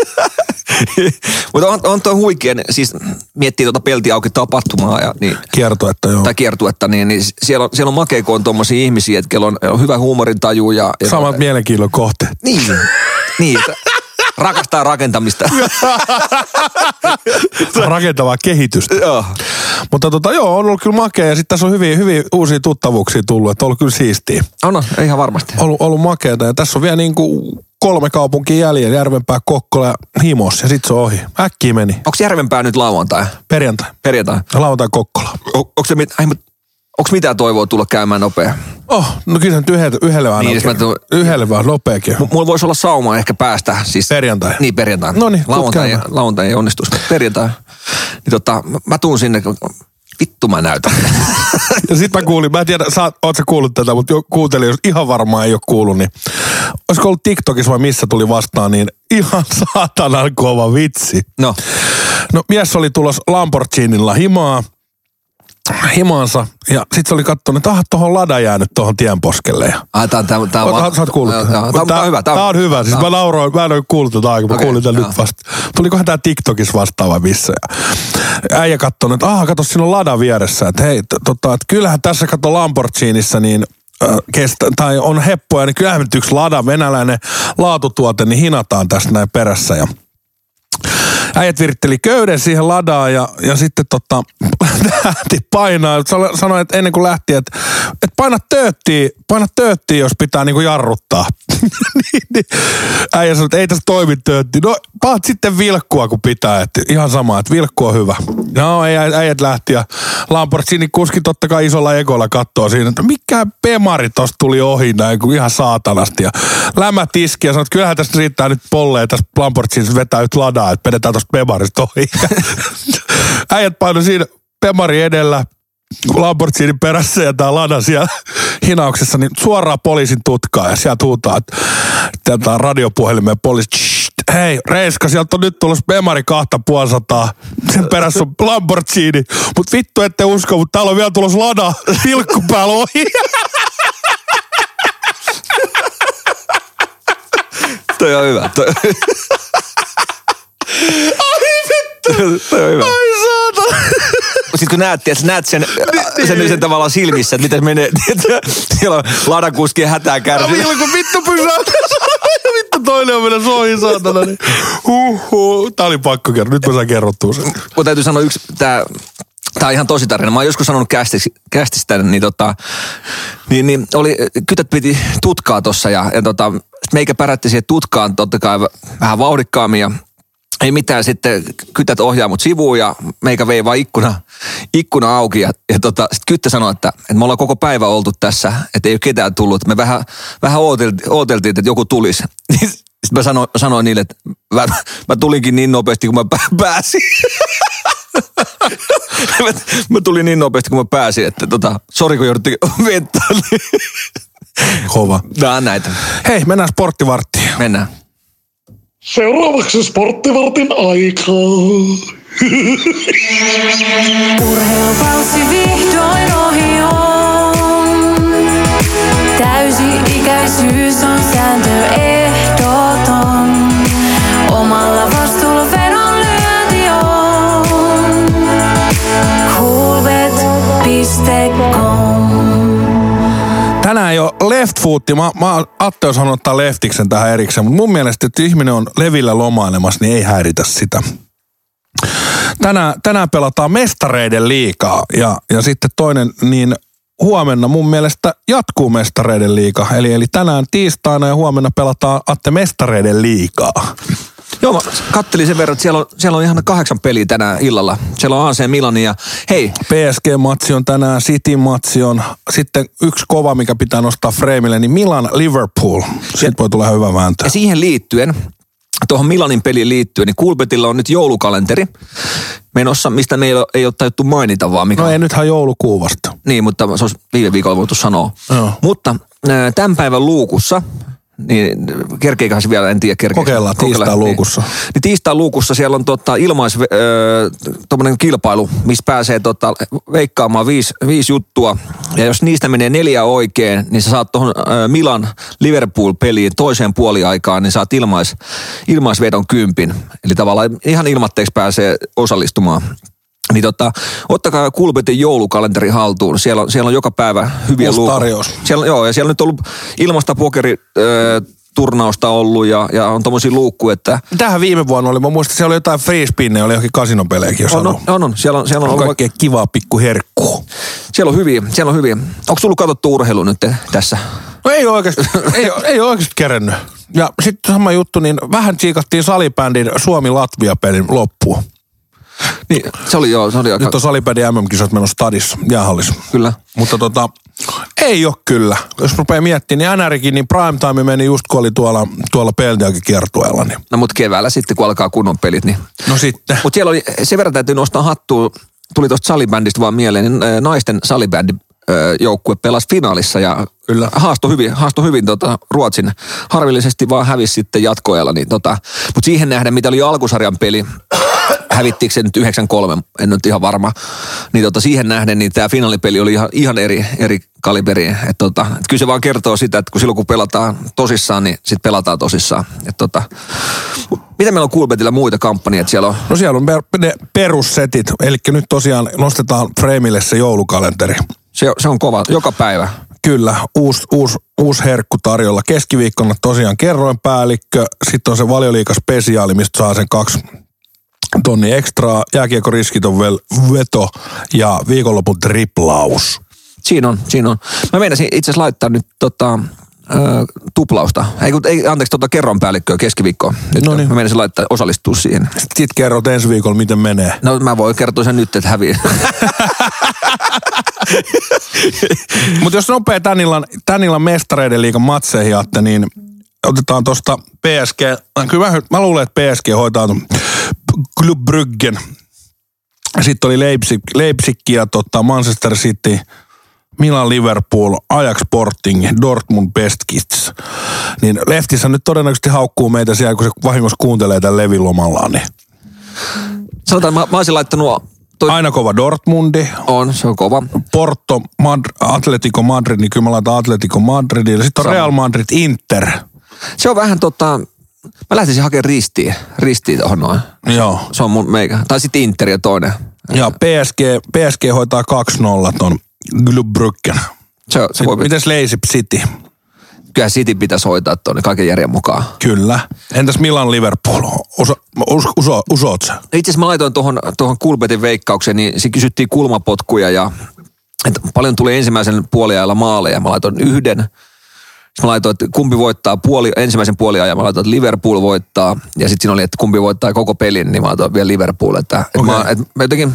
Mutta on, on toi huikea, siis miettii tuota pelti auki tapahtumaa ja niin, Kierto, että joo. tai kiertuetta, niin, niin siellä on, siellä on makea, kun on tommosia ihmisiä, että kello on, on hyvä huumorintaju ja... ja Samat mielenkiinnon kohteet. Niin, niin. Rakastaa rakentamista. Rakentavaa kehitystä. Joo. Mutta tota, joo, on ollut kyllä makea ja sitten tässä on hyvin, hyvin uusia tuttavuuksia tullut, että on ollut kyllä siistiä. On, on, ihan varmasti. Ollut, ollut makeata ja tässä on vielä niin kuin kolme kaupunkia jäljellä, Järvenpää, Kokkola ja Himos ja sitten se on ohi. Äkkiä meni. Onko Järvenpää nyt lauantai? Perjantai. Perjantai? Ja lauantai Kokkola. Onko se mit, ai, onko mitään toivoa tulla käymään nopea? Oh, no kyllä nyt yhdelle, yhdelle vaan Niin, niin, jos mä tuun- Yhdelle vaan nopeakin. M- Mulla voisi olla sauma ehkä päästä. Siis, Perjantai. Niin, perjantai. Noniin, tuut lauantai, lauantai ei onnistu, perjantai. Niin tota, mä, tuun sinne, vittu mä näytän. (laughs) Ja sit mä kuulin, mä en tiedä, sä, oot sä kuullut tätä, mutta jo kuuntelin, jos ihan varmaan ei ole kuullut, niin olisiko ollut TikTokissa vai missä tuli vastaan, niin ihan saatanan kova vitsi. No, No mies oli tulos Lamborghinilla himaa, himaansa, ja sit se oli katsonut, että ah, tohon lada jäänyt tohon tienposkelle. Ja ai, tää, tää, tää, Oot, sä oot kuullut Joo, tätä? joo, Mut Tää, tää, on hyvä. Tää on hyvä. Siis tää- mä nauroin, mä en ole kuullut tätä aikaa, mä Okei, kuulin tämän nyt vasta. Tulikohan tää TikTokissa vastaan vai missä? Ja äijä katsoi, että ah, kato, siinä on lada vieressä. Että hei, tota, että kyllähän tässä kato Lamborghinissä, niin kestä, tai on heppoja, niin kyllähän nyt yksi lada, venäläinen laatutuote, niin hinataan tästä näin perässä. Ja äijät viritteli köyden siihen ladaan ja, ja sitten tota, (laughs) lähti painaa. Sano- Sanoi, että ennen kuin lähti, että, että paina tööttiä, paina tööttiä, jos pitää niinku jarruttaa. (laughs) niin, niin. Äijä sanoi, että ei tässä toimi töötti. No, paat sitten vilkkua, kun pitää. Että ihan sama, että vilkku on hyvä. No, ei, äijät lähti ja Lamborghini kuski totta kai isolla ekolla kattoo siinä, että mikä pemari tosta tuli ohi näin, kuin ihan saatanasti. Ja lämä tiski ja sanoi, että kyllähän tästä riittää nyt polleen tässä Lamborghini vetää nyt ladaa, että vedetään tosta pemarista ohi. (laughs) Äijät paino siinä pemari edellä, Lamborghini perässä ja tää lada siellä hinauksessa, niin suoraan poliisin tutkaa ja sieltä huutaa, että täältä on radiopuhelimeen poliisi, "Tssst, hei Reiska, sieltä on nyt tullut Bemari kahta puolisataa, sen perässä on Lamborghini, mutta vittu ette usko, mutta täällä on vielä tulos lada, pilkku päällä ohi. (laughs) Toi on hyvä. Toi... Ai vittu, toi on hyvä. ai saatana. Sitten kun näet, että näet sen, Niin, sen, sen tavallaan silmissä, että miten se menee, että siellä on ladakuskien hätää Ja kärsi. Vilku vittu pysäytä. (laughs) vittu toinen on mennä soihin saatana. Niin. Huhhuh. Tää oli pakko kertoa. Nyt mä saan kerrottua sen. Mutta täytyy sanoa yksi, tää, tää on ihan tosi tarina. Mä oon joskus sanonut kästistä, kästistä niin, tota, niin, niin oli, kytät piti tutkaa tossa ja, ja tota, meikä pärätti siihen tutkaan totta kai vähän vauhdikkaammin ja ei mitään, sitten kytät ohjaa mut sivuun ja meikä vei vaan ikkuna, ikkuna auki ja, ja tota, sitten kyttä sanoi, että, että me ollaan koko päivä oltu tässä, että ei ole ketään tullut. Me vähän, vähän ooteltiin, ooteltiin, että joku tulisi. (laughs) Sitten mä sanoin, sanoin niille, että mä, mä tulinkin niin nopeasti kuin mä pä- pääsin. (laughs) mä, mä, tulin niin nopeasti kuin mä pääsin, että tota, sori kun jouduttiin ventaan. Kova. On näitä. Hei, mennään sporttivarttiin. Mennään. Seuraavaksi sporttivartin aikaa. Urheilukausi vihdoin ohi on. Täysi-ikäisyys on sääntö ehdoton. Omalla vastuulla vedonlyönti on. Coolbet.com Tänään ei ole left footti. Mä, mä Atte on ottaa leftiksen tähän erikseen, mutta mun mielestä, että ihminen on levillä lomailemassa, niin ei häiritä sitä. Tänään, tänään pelataan mestareiden liikaa ja, ja sitten toinen, niin huomenna mun mielestä jatkuu mestareiden liiga. Eli, eli tänään tiistaina ja huomenna pelataan Atte mestareiden liikaa. Joo, mä kattelin sen verran, että siellä on, siellä on ihan kahdeksan peliä tänään illalla. Siellä on AC Milani ja hei, PSG-matsi on tänään, City-matsi on. Sitten yksi kova, mikä pitää nostaa freimille, niin Milan Liverpool. Siitä voi tulla hyvä vääntö. ja siihen liittyen, tuohon Milanin peliin liittyen, niin Kulpetilla on nyt joulukalenteri menossa, mistä me ei ole, ei ole tajuttu mainita vaan. Mikä No on- ei nythän joulukuu vasta. Niin, mutta se olisi viime viikolla voitu sanoa. Joo. Mutta tämän päivän luukussa, niin kerkeeköhän se vielä, en tiedä kerkeekö. Kokeillaan tiistain luukussa. Niin, niin tiistain luukussa siellä on tota, ilmais, öö, kilpailu, missä pääsee tota, veikkaamaan viisi, viisi juttua. Ja jos niistä menee neljä oikein, niin sä saat tuohon öö, Milan Liverpool-peliin toiseen puoliaikaan, niin saat ilmais, ilmaisvedon kympin. Eli tavallaan ihan ilmatteeksi pääsee osallistumaan. Niin tota, ottakaa Kulpetin joulukalenteri haltuun. Siellä on, siellä on joka päivä hyviä luku- tarjous. Siellä, joo, ja siellä on nyt ollut ilmasta pokeri, öö, turnausta ollut ja, ja on tommosia luukkuja, että Tähän viime vuonna oli, mä muistan, siellä oli jotain free spinneja, oli johonkin kasinopelejäkin, jos on, on, on, on. Siellä on, siellä on, on ollut, kaikkea kivaa pikku herkkuu. siellä on hyviä, siellä on hyviä. Onko tullut katsottu urheilu nyt tässä? No ei oikeasti, (laughs) ei, ei oikeasti kerennyt. Ja sitten sama juttu, niin vähän tsiikattiin salibändin Suomi-Latvia-pelin loppuun. Niin, se oli joo, se oli aika, Nyt on salibändin MM-kisat menossa stadissa, jäähallissa. kyllä. Mutta tota, ei ole kyllä. Jos rupeaa miettimään, niin NRikin, niin prime time meni just kun oli tuolla, tuolla Peltiakin kiertueella. Niin. No mut keväällä sitten, kun alkaa kunnon pelit, niin. No sitten. Mutta siellä oli, sen verran täytyy nostaa hattua, tuli tuosta salibändistä vaan mieleen, niin äh, naisten salibändi äh, joukkue pelasi finaalissa ja Kyllä. haastoi hyvin, haastoi hyvin tota, Ruotsin. Harvillisesti vaan hävisi sitten jatkoajalla. Niin tota, mutta siihen nähden, mitä oli alkusarjan peli, hävittiinkö se nyt 9-3, en nyt ihan varma. Niin tota, siihen nähden, niin tämä finaalipeli oli ihan, ihan eri, eri kaliberi. Et tota, et kyllä se vaan kertoo sitä, että kun silloin kun pelataan tosissaan, niin sitten pelataan tosissaan. Et tota, mitä meillä on Kulbetillä muita kampanjia, siellä on No siellä on per, ne perussetit, eli nyt tosiaan nostetaan freimille se joulukalenteri. Se, se on kova, joka päivä. Kyllä, uusi, uusi, uusi herkku tarjolla. Keskiviikkona tosiaan kerroinpäällikkö, sitten on se valioliika spesiaali, mistä saa sen kaksi tonni ekstraa, jääkiekoriskiton vel, veto ja viikonlopun triplaus. Siinä on, siinä on. Mä meinasin itse asiassa laittaa nyt tota, ö, tuplausta. Ei, kun- ei anteeksi, tota kerronpäällikköä keskiviikkoon. Nyt Noniin. mä meinasin laittaa osallistua siihen. Sitten kerrot ensi viikolla, miten menee. No mä voin kertoa sen nyt, että häviää. (laughs) Mutta jos nopea tän illan, tän illan mestareiden liigan matseihin niin otetaan tuosta PSG. Kyllä mä, mä luulen, että PSG hoitaa ton Club Bryggen. Sitten oli Leipzig, Leipzig ja tota Manchester City, Milan Liverpool, Ajax Sporting, Dortmund Best Kids. Niin Leftissä nyt todennäköisesti haukkuu meitä siellä, kun se vahingossa kuuntelee tämän Levin lomallaan. Niin. Sanotaan, mä, mä olisin laittanut, toi Aina kova Dortmundi, on, se on kova. Porto, Mad- Atletico Madrid, niin kyllä mä laitan Atletico Madridille. Sitten on Sama. Real Madrid, Inter. Se on vähän tota, mä lähtisin hakemaan ristiin, ristiin tuohon noin. Joo. Se on mun meikä. Tai sitten Inter ja toinen. Ja PSG, PSG hoitaa 2-0 ton Glubbrücken. Se, se voi, Mites Leipzig City? Kyllä City pitäisi hoitaa tuonne kaiken järjen mukaan. Kyllä. Entäs Milan Liverpool? Osa, us, uso, usoot sä? Itse asiassa mä laitoin tuohon, tuohon Kulbetin veikkaukseen, niin siinä kysyttiin kulmapotkuja ja että paljon tuli ensimmäisen puoliajalla maaleja. Mä laitoin yhden. Sitten mä laitoin, että kumpi voittaa puoli, ensimmäisen puoliajan. Mä laitoin, että Liverpool voittaa. Ja sitten siinä oli, että kumpi voittaa koko pelin, niin mä laitoin vielä Liverpool. Että, että Okei. mä, että mä jotenkin,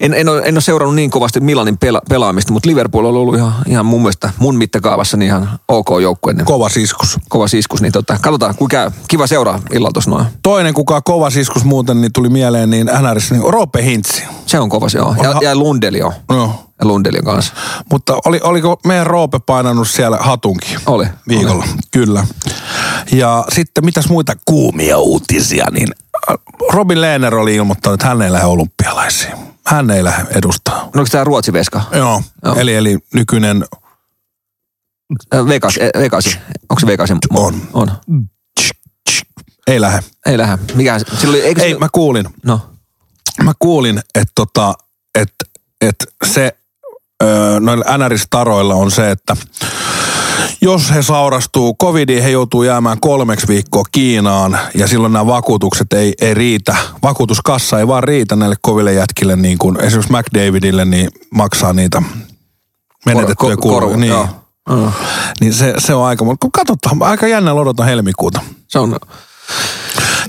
en, en, ole, en ole seurannut niin kovasti Milanin pela, pelaamista, mutta Liverpool on ollut ihan, ihan mun mielestä mun mittakaavassa niin ihan ok joukkue. Niin Kova siskus. kova siskus, niin tota, katsotaan, kuinka käy. Kiva seuraa illalla tuossa noin. Toinen, kuka kova siskus muuten, niin tuli mieleen, niin NRS, niin Roope Hintsi. Se on kova se on. Ja, ja Lundeli on. No. Ja Lundeli on kanssa. Mutta oli, oliko meidän Roope painanut siellä hatunkin? Oli. Viikolla, kyllä. Ja sitten mitäs muita kuumia uutisia, niin äh, Robin Lehner oli ilmoittanut, että hän ei lähde olympialaisiin. Hän ei lähde edustaa. No onko tämä Ruotsi-veska? Joo, Joo. Eli, eli nykyinen Äh, Vegas, eh, Vegasi. Onko se Vegasin? On. On. ei lähde. Ei lähde. Mikä oli, eikö Ei, se, mä kuulin, No. mä kuulin, että tota, et, et se noilla NR-staroilla on se, että jos he sairastuu covidiin, he joutuu jäämään kolmeksi viikkoa Kiinaan ja silloin nämä vakuutukset ei, ei riitä. Vakuutuskassa ei vaan riitä näille koville jätkille, niin kuin esimerkiksi McDavidille, niin maksaa niitä menetettyjä kuluja. Niin, joo. Niin se, se on aika, mutta katsotaan, aika jännällä odotan helmikuuta. Se on,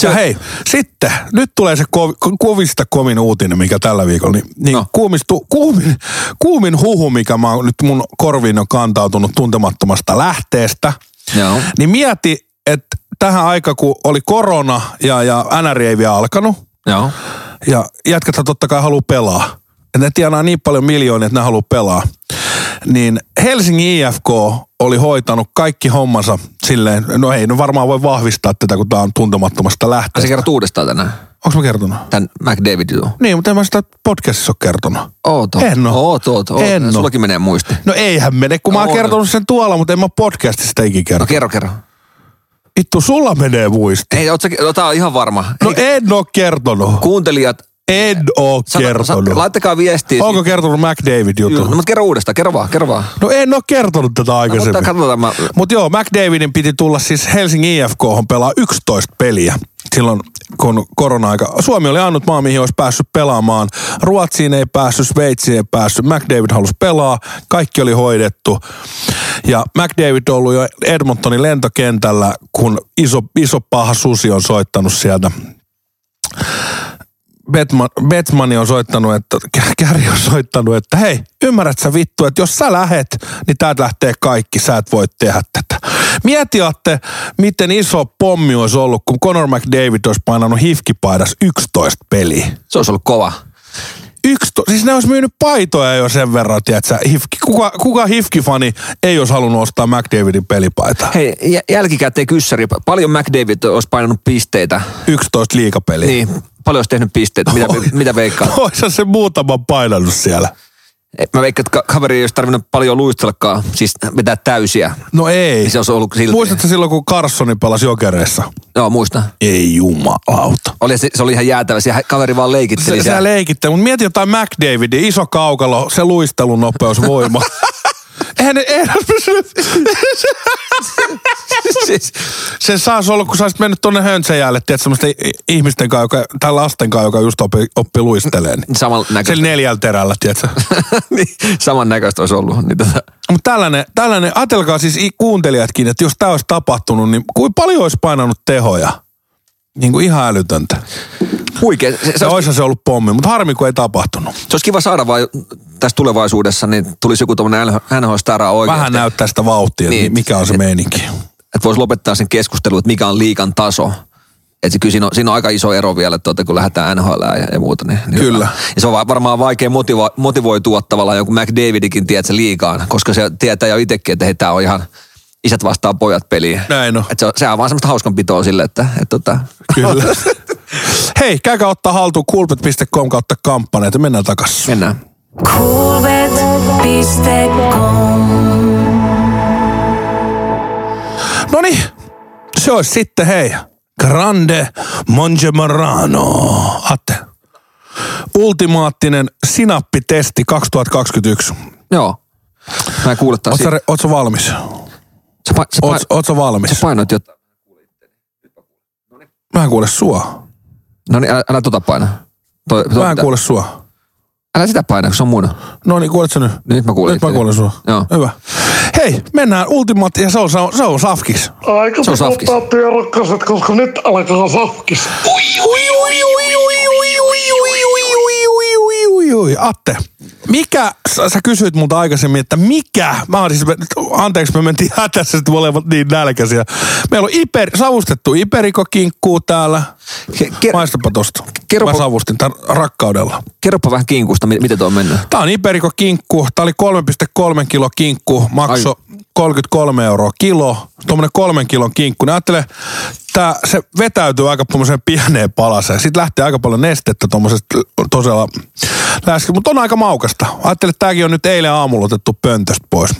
Ja hei, sitten, nyt tulee se kov, kovista kovin uutinen, mikä tällä viikolla, niin, niin no. Kuumistu, kuumin, kuumin huhu, mikä mä nyt mun korviin on kantautunut tuntemattomasta lähteestä, Joo. niin mieti, että tähän aikaan, kun oli korona ja, ja NR ei vielä alkanut, Joo. ja jätkät totta kai haluaa pelaa. Ja ne tienaa niin paljon miljoonia, että ne haluaa pelaa. Niin Helsingin IFK oli hoitanut kaikki hommansa silleen, no ei, no varmaan voi vahvistaa tätä, kun tää on tuntemattomasta sä lähteestä. kerrot uudestaan tänään. Onko mä kertonut? Tän McDavid jutun. Niin, mutta en mä sitä podcastissa ole kertonut. Oot, oot. En oo. Oot, oot, oot. En oo. Sullakin menee muisti. No eihän mene, kun mä oon On. kertonut sen tuolla, mutta en mä podcastissa sitä ikinä No kertonut. kerro, kerro. Vittu, sulla menee muisti. Ei, oot sä, no, tää on ihan varma. No Ei, en oo kertonut. kuuntelijat, En oo sano- kertonut. sa- laittakaa viestiä. Onko kertonut McDavid jutun? No, mutta kerro uudestaan, kerro vaan, kerro vaan. No en oo kertonut tätä No, mutta aikaisemmin. katsotaan, mä, Mutta joo, McDavidin piti tulla siis Helsingin IFK pelaa 11 peliä silloin, kun korona-aika. Suomi oli ainut maa, mihin olisi päässyt pelaamaan. Ruotsiin ei päässyt, Sveitsiin ei päässyt. McDavid halusi pelaa, kaikki oli hoidettu. Ja McDavid on ollut jo Edmontonin lentokentällä, kun iso, iso paha susi on soittanut sieltä Betman, Betmani on soittanut, että Käri on soittanut, että hei, ymmärrät sä vittu, että jos sä lähet, niin täältä lähtee kaikki, sä et voi tehdä tätä. Mietiatte, miten iso pommi olisi ollut, kun Conor McDavid olisi painanut hifkipaidas 11 peliä. se olisi ollut kova. 11, siis ne olisi myynyt paitoja jo sen verran, tiedätkö, hifki, kuka, kuka hifkifani ei olisi halunnut ostaa McDavidin pelipaitaa? Hei, jä- jälkikäteen kyssäri. Paljon McDavid olisi painanut pisteitä. 11 liikapeliä. Niin, paljon olisi tehnyt pisteitä. Mitä, (laughs) mitä veikkaat? Olisi se muutaman painanut siellä. Mä veikkaan, että ka- kaveri ei olisi tarvinnut paljon luistellakaan, siis vetää täysiä. No ei. Niin se olisi ollut silti. Muistatko silloin, kun Carssoni pelasi jokereissa? Joo, muista. Ei jumalauta. Oli, se, se oli ihan jäätävä. Se kaveri vaan leikitteli Se, siellä. sä leikitte, mutta mieti jotain McDavidin, iso kaukalo, se luistelun nopeus, voima. (laughs) Eihän ne, eihän pysynyt. siis, Se saisi olla, kun sä olisit mennyt tonne höntsäjälle, tiedät, semmoisten ihmisten kanssa, joka, tai lasten kanssa, joka just oppi, oppi luisteleen. Niin. saman näköistä. Sillä neljällä terällä, tiedätkö? (laughs) niin, saman näköistä olisi ollut. Niin tota, Mutta tällainen, tällainen, ajatelkaa siis kuuntelijatkin, että jos tämä olisi tapahtunut, niin kuinka paljon olisi painanut tehoja? Niin kuin ihan älytöntä. huikea. Se, se, Se olisi, se ollut pommi, mutta harmi kun ei tapahtunut. se olisi kiva saada vaan tässä tulevaisuudessa, niin tulisi joku tuommoinen NHL-stara oikein. Vähän näyttää sitä vauhtia, niin. Mikä on se meininki. Että voisi lopettaa sen keskustelun, että mikä on liikan taso. Että kyllä siinä on, siinä on aika iso ero vielä, että kun lähdetään NHL ja, ja muuta. Niin, niin Kyllä. Ja se on va- varmaan vaikea motivo, motivoitua tavallaan joku McDavidikin, tiedätkö, liikaan. Koska se tietää jo itsekin, että hei, tää on ihan isät vastaa pojat peliin. Näin on. Et se, on, sehän on vaan semmoista hauskanpitoa sille, että, että tota, Kyllä. (laughs) Hei, käykää ottaa haltuun kulpet.com kautta kampanjat ja mennään takaisin. mennään. No niin, se olisi sitten hei. Grande Mongemarano. Atte. Ultimaattinen sinappitesti 2021. Joo. Mä en kuule taas. Oletko, ootko valmis? Sä, pa, sä, Oot, pa, oot sä valmis? sä painoit jotain. Mä en kuule sua. No niin, älä, älä tota paina. Toi, toi, Mä en kuule sua. Älä sitä paina, kun se on mun. No niin, kuulet sä nyt? Nyt mä kuulen Nyt mä kuulen sua. Joo. Hyvä. Hei, mennään ultimaatti ja se on, se on, se on safkis. Aika Se on safkis. koska nyt alkaa safkis. Ui, Atte, mikä, sä, sä kysyit multa aikaisemmin, että mikä, mä oon siis, anteeksi me mentiin (laughs) hätässä, että molemmat niin nälkäisiä. Meillä on iper, savustettu iperikokinkkuu täällä. Ke, ke, Maistapa tosta. Kerropa- Mä savustin tämän rakkaudella. kerropa vähän kinkusta, mi- miten tuo on mennyt. Tää on iperikokinkku. Tää oli 3,3 kilo kinkku. Makso 33 euroa kilo. Tuommoinen kolmen kilon kinkku. Ne ajattele, tää, se vetäytyy aika tuommoiseen pieneen palaseen. Sitten lähtee aika paljon nestettä tuommoisesta tosella läski. Mutta on aika maukasta. Ajattele, että tääkin on nyt eilen aamulla otettu pöntöstä pois.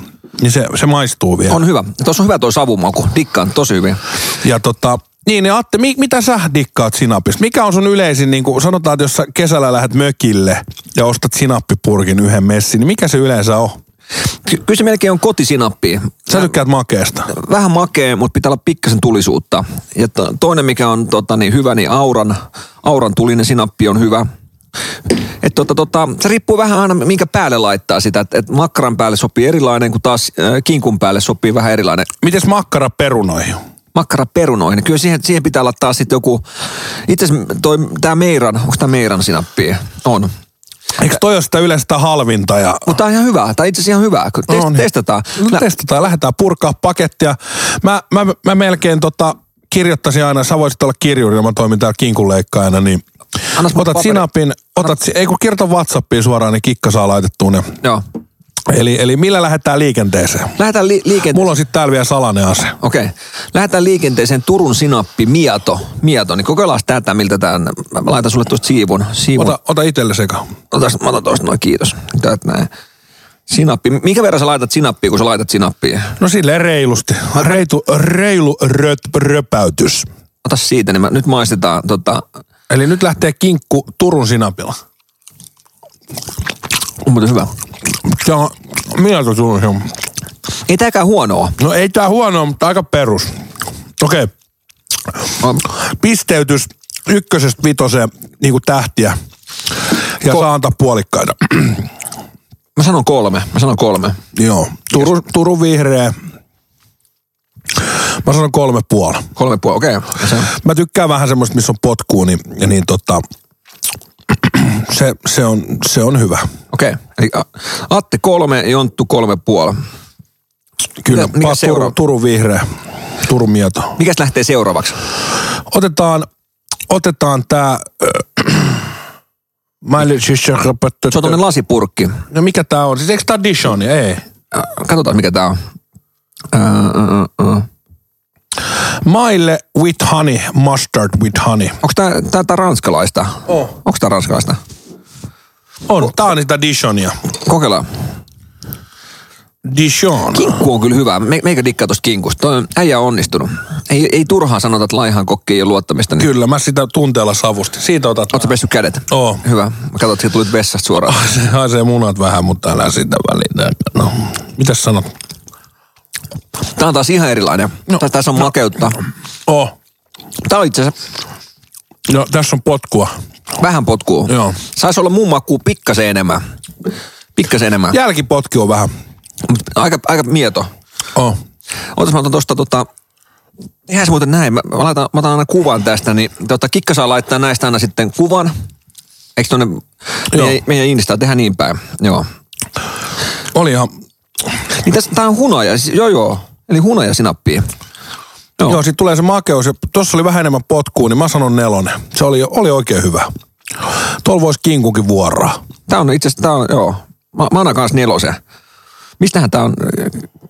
Niin se, se maistuu vielä. On hyvä. Tuossa on hyvä tuo savumaku. Dikkaan, tosi hyvin. Ja tota, niin, niin Atte, mi, mitä sä dikkaat sinapista? Mikä on sun yleisin, niin kuin sanotaan, että jos sä kesällä lähdet mökille ja ostat sinappipurkin yhden messin, niin mikä se yleensä on? Ky- kyllä se melkein on kotisinappi. Sä tykkäät makeesta. Vähän makea, mutta pitää olla pikkasen tulisuutta. Ja to, toinen, mikä on tota, niin hyvä, niin auran, auran tulinen sinappi on hyvä. Et tota, tota, se riippuu vähän aina, minkä päälle laittaa sitä. Et, et makkaran päälle sopii erilainen, kun taas äh, kinkun päälle sopii vähän erilainen. Mites makkara perunoihin? Makkara perunoihin. Kyllä siihen, siihen pitää laittaa sitten joku, itse asiassa tää meiran, onko tää meiran sinappi? On. Eikö toi ole sitä yleensä sitä halvinta? Ja... Mutta tää on ihan hyvä. Tää itse asiassa ihan hyvä. kun Test, No niin. Testataan. No, testataan, lähdetään purkaa pakettia. Mä, mä, mä melkein tota, kirjoittaisin aina, sä voisit olla kirjuri, mä toimin täällä kinkunleikkaajana, niin Annas otat paperi- sinapin, otat, si- ei kun kirjoita Whatsappiin suoraan, niin kikka saa laitettua ne. Joo. Eli, eli millä lähdetään liikenteeseen? Lähdetään li- liikenteeseen. Mulla on sitten täällä vielä salainen ase. Okei. Lähdetään liikenteeseen Turun sinappi Mieto. Mieto, niin kokeillaan tätä, miltä tämän, mä laitan sulle tuosta siivun. siivun. Ota, ota itselle seka. Otas, mä otan tuosta noin, kiitos. Täältä näin. Sinappi. Minkä verran sä laitat sinappia, kun sä laitat sinappia? No silleen reilusti. Reitu, reilu röt, röpäytys. Ota siitä, niin mä, nyt maistetaan tota, Eli nyt lähtee kinkku Turun sinapilla. on muuten hyvä. Se on, mieltä sinappi. Ei tääkään huonoa. No ei tää huono, mutta aika perus. Okei. Okay. Pisteytys ykkösestä vitoseen niin kuin tähtiä. Ja Ko- saa antaa puolikkaita. Mä sanon kolme. Mä sanon kolme. Joo. Turun, Turun vihreä. Mä sanon kolme puoli. Kolme puoli, okei. Okay. Mä tykkään vähän semmoista, missä on potkuu, niin, niin tota, se, se, on, se on hyvä. okei. Okay. Eli Atte kolme, Jonttu kolme puoli. Kyllä, Mikä- mikä? Turun, Turun vihreä. Turun mieto. Mikäs lähtee seuraavaksi? Otetaan, otetaan tää... Mä en siis... Se on tuommoinen lasipurkki. No mikä tää on? Siis eikö tää Dijon? Ei. Äh, Katsotaan, mikä tää on. Äh, äh, äh. Maille with honey, mustard with honey. Onko tää, tää, ranskalaista? On. Onko tää ranskalaista? On, tää on sitä Dijonia. Kokeillaan. Dijon. Kinkku on kyllä hyvä. Me, meikä dikkaa tosta kinkusta. Toi äijä on onnistunut. Ei, ei turhaan sanota, että laihan kokki ei ole luottamista. Niin Kyllä, mä sitä tunteella savustin. Siitä otat Oletko pessyt kädet? Oo. Hyvä. Mä katsoin, että tulit vessasta suoraan. (laughs) Se haisee munat vähän, mutta älä sitä välitä. No, mitäs sanot? Tää on taas ihan erilainen. No, tässä on makeutta. Oh. Tää on itse asiassa No, tässä on potkua. vähän potkuu. Joo. Saisi olla mun makuun pikkasen enemmän. Pikkasen enemmän. Jälkipotki on vähän. Aika, aika mieto. Oh. Otas mä otan tosta tota... Tehdään se muuten näin. Mä, mä, laitan, mä otan aina kuvan tästä, niin tota, Kikka saa laittaa näistä aina sitten kuvan. Eikö tonne Joo. meidän, meidän Insta tehdään niin päin? Joo. Oli ihan... Niin tässä, tää on hunaja, siis, joo joo. Eli hunaja sinappia. Joo. Joo, sit tulee se makeus. ja Tossa oli vähän enemmän potkua, niin mä sanon nelonen. Se oli, oli oikein hyvä. Tuolla voisi kinkukin vuoroa. Tää on itse asiassa, tää on, joo. Mä, mä annan kanssa nelosen. Mistähän tää on,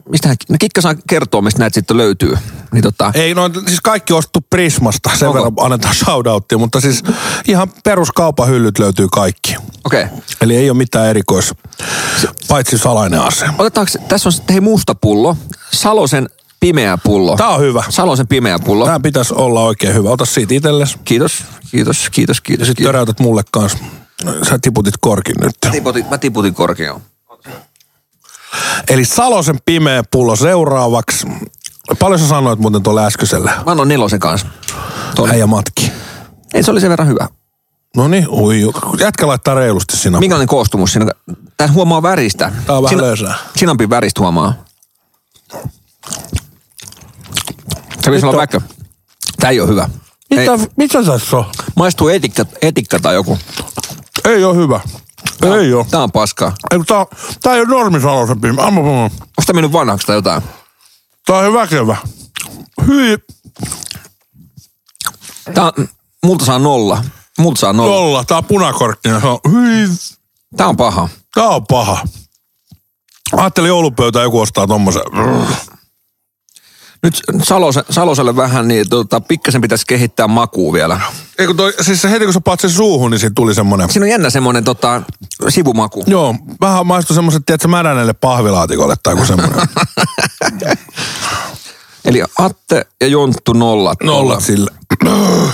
mistähän, no Kikka saa kertoa, mistä näitä sitten löytyy. Niin tota, Ei, no siis kaikki ostettu Prismasta, sen Onko? verran annetaan shoutouttia, mutta siis ihan peruskaupan hyllyt löytyy kaikki. okei. Okay. Eli ei ole mitään erikois, paitsi salainen ase. Otetaanko, tässä on sitten hei musta pullo, Salosen pimeä pullo. Tää on hyvä. Salosen pimeä pullo. Tämä pitäisi olla oikein hyvä. Ota siitä itsellesi. Kiitos, kiitos, kiitos, kiitos. Sitten kiitos. töräytät mulle kanssa. Sä tiputit korkin nyt. Tiputin, mä tiputin korkeaan. Eli Salosen pimeä pullo seuraavaksi. Paljon sä sanoit muuten tuolle äskeiselle? Mä annan nelosen kanssa. Tuolle. Äijä matki. Ei, se oli sen verran hyvä. No niin, ui, jätkä laittaa reilusti sinä. Minkälainen koostumus siinä? Tässä huomaa väristä. Tää on vähän Sina- löysää. Sinampin väristä huomaa. Se pitäisi olla väkkö. Tää ei ole hyvä. Ei, Mitä, mitä tässä on? maistuu etikka, etikka tai joku. Ei ole hyvä. Ei ole. Tää on paskaa. Ei, tää, tää ei ole amma. Onko tää mennyt vanhaksi tai jotain? Tää on väkevä. Hyi, Tää on, multa saa nolla. Multa saa nolla. nolla. Tää on hyi, Tää on paha. tää on paha. Ajattelin joulupöytä joku ostaa tommosen. Nyt Salose, Saloselle vähän, niin tota, pikkasen pitäisi kehittää makuu vielä. Ei kun toi, siis se heti kun sä paat sen suuhun, niin siitä tuli semmonen. Siinä on jännä semmonen tota, sivumaku. Joo, vähän maistui semmoset, tiedätkö, märänelle pahvilaatikolle tai joku semmonen. (laughs) Eli Atte ja Jonttu nollat. Nollat sille.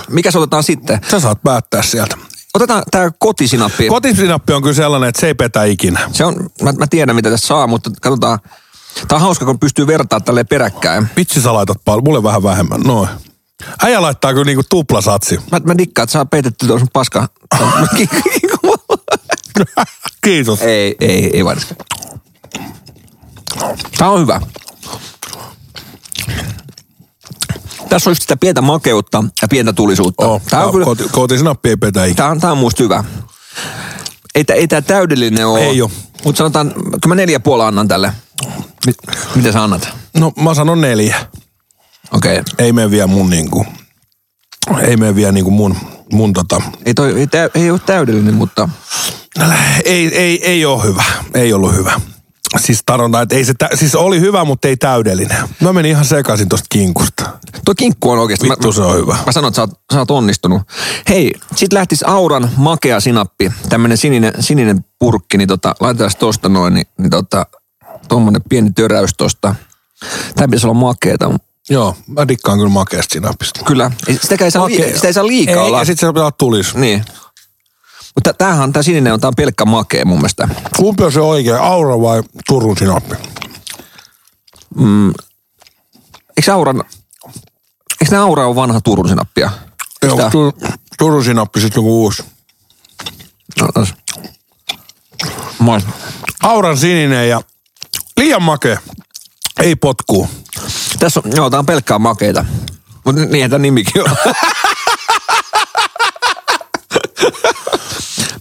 Mikä se otetaan sitten? Sä saat päättää sieltä. Otetaan tää kotisinappi. Kotisinappi on kyllä sellainen, että se ei petä ikinä. se on, mä, mä tiedän mitä tässä saa, mutta katsotaan. Tää on hauska, kun pystyy vertaamaan tälleen peräkkäin. Vitsi sä laitat paljon, mulle vähän vähemmän. Noin. Äijä laittaa kyllä niinku tuplasatsi. Mä, mä dikkaan, että saa peitetty tuossa paska. (laughs) Kiitos. ei, ei, ei vain. Tää on hyvä. Tässä on just sitä pientä makeutta ja pientä tulisuutta. Oh, Tää on, kyllä, koti, kotisinappi ei petä ikinä. tää on, tää on musta hyvä. Ei, ei tää täydellinen ole. Ei oo. Mutta sanotaan, kyllä mä neljä puoli annan tälle. Mi- Mitä sä annat? No mä sanon neljä. Okei. Okay. Ei mene vielä mun niinku, ei mene vielä niinku mun, mun tota, Ei, toi, ei, tä, ei ole täydellinen, mutta ei, ei, ei ole hyvä. Ei ollut hyvä. Siis sanotaan, että ei se, tä, siis oli hyvä, mutta ei täydellinen. Mä menin ihan sekaisin tosta kinkusta. tuo kinkku on oikeasti... Vittu mä, se on hyvä. Mä sanon, että sä oot, sä oot onnistunut. Hei, sit lähtis Auran makea sinappi, tämmönen sininen, sininen purkki, niin tota, laitetaan tosta noin, niin, niin tota, tommonen pieni töräys tosta. Tää pitäisi olla makeeta. Joo, mä dikkaan kyllä makeasta sinapista. Kyllä, sitäkään ei saa, Makea. li, sitä ei saa liikaa ei, olla. Ja sit se pitää olla tulis. Niin. Mutta tämähän, tää sininen on, tää on pelkkä makea mun mielestä. Kumpi on se oikea, Aura vai Turun sinappi? Eikö Auran, eikö ne Aura ole vanha Turun sinappia? Joo, Sitä- Tur, Turun sinappi sitten joku uusi. No, otas. Moi. Auran sininen ja liian makea. Ei potkuu. Tässä on, joo, tää on pelkkää makeita. Mutta niinhän tämä nimikin on. (laughs)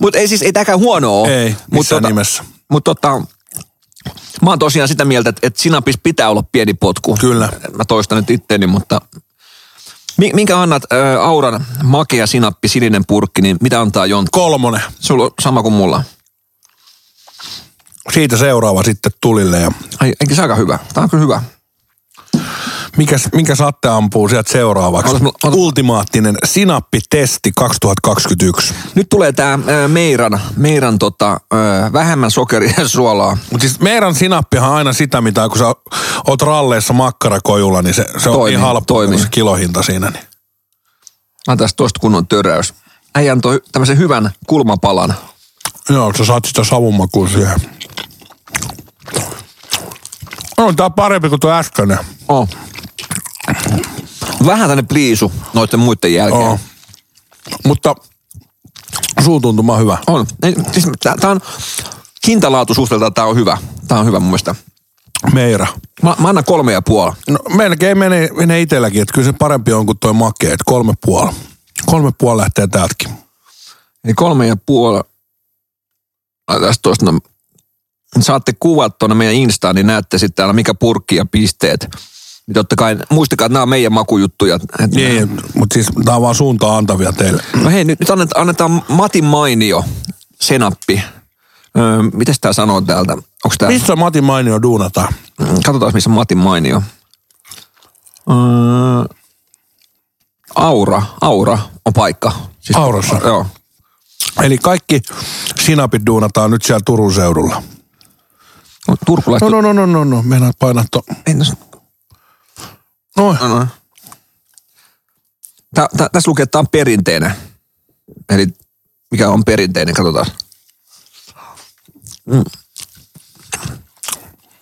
Mutta ei siis, ei tämäkään huono ole. Ei, missään nimessä. Mutta tota, mä oon tosiaan sitä mieltä, että, että sinapis pitää olla pieni potku. Kyllä. Mä toistan nyt itteeni, mutta... Mi- Minkä annat äh, Auran makea sinappi, sininen purkki, niin mitä antaa Jonttu? Kolmonen. Sulla on sama kuin mulla. Siitä seuraava sitten tulille. Ja Ai, eikö se aika hyvä? Tää on kyllä hyvä. Mikäs, minkä satte ampuu sieltä seuraavaksi? Otas- otas- Ultimaattinen sinappitesti 2021. Nyt tulee tää äh, Meiran, Meiran tota, äh, vähemmän sokeria ja suolaa. Mutta siis meidän sinappihan on aina sitä, mitä kun sä oot ralleissa makkarakojulla, niin se, se on Toimii, niin halpa toimii. kuin se kilohinta siinä. Niin. Mä tästä tosta kunnon töräys. Äijä antoi tämmöisen hyvän kulmapalan. Joo, sä saat sitä savunmakua siihen. On tää parempi kuin tuo äskeinen. Oh. Vähän tänne pliisu noiden muiden jälkeen. Oo. Mutta suutuntuma hyvä. On. Siis tää on hintalaatu suhteelta tää on hyvä. Tää on hyvä mun mielestä. Meira. Mä, mä annan kolme ja puoli. No melkein menee, menee itselläkin, että kyllä se parempi on kuin toi makea, että kolme puoli. Kolme puoli lähtee täältäkin. Eli kolme ja puoli. Laitetaan tuosta. No, saatte kuvat tuonne meidän Instaan, niin näette sitten täällä mikä purkki ja pisteet. Niin Totta kai, muistakaa, että nämä on meidän makujuttuja. Niin, mutta siis tää on vaan suuntaan antavia teille. No hei, nyt, nyt annetaan, annetaan Matin mainio, senappi. Öö, mites tää sanoo täältä? Onks tää? Missä Mati Mainio duunataan? Katsotaan, missä Matin mainio. Öö, Aura, Aura on paikka. Siis, Aurassa. Joo. Eli kaikki sinapit duunataan nyt siellä Turun seudulla. No, Turkulaiset... No, no, no, no, no, no. Mennään painaa to... Ei, no, Noin. no. Tää, tää, tässä lukee, että tämä on perinteinen. Eli mikä on perinteinen, katsotaan. Mm.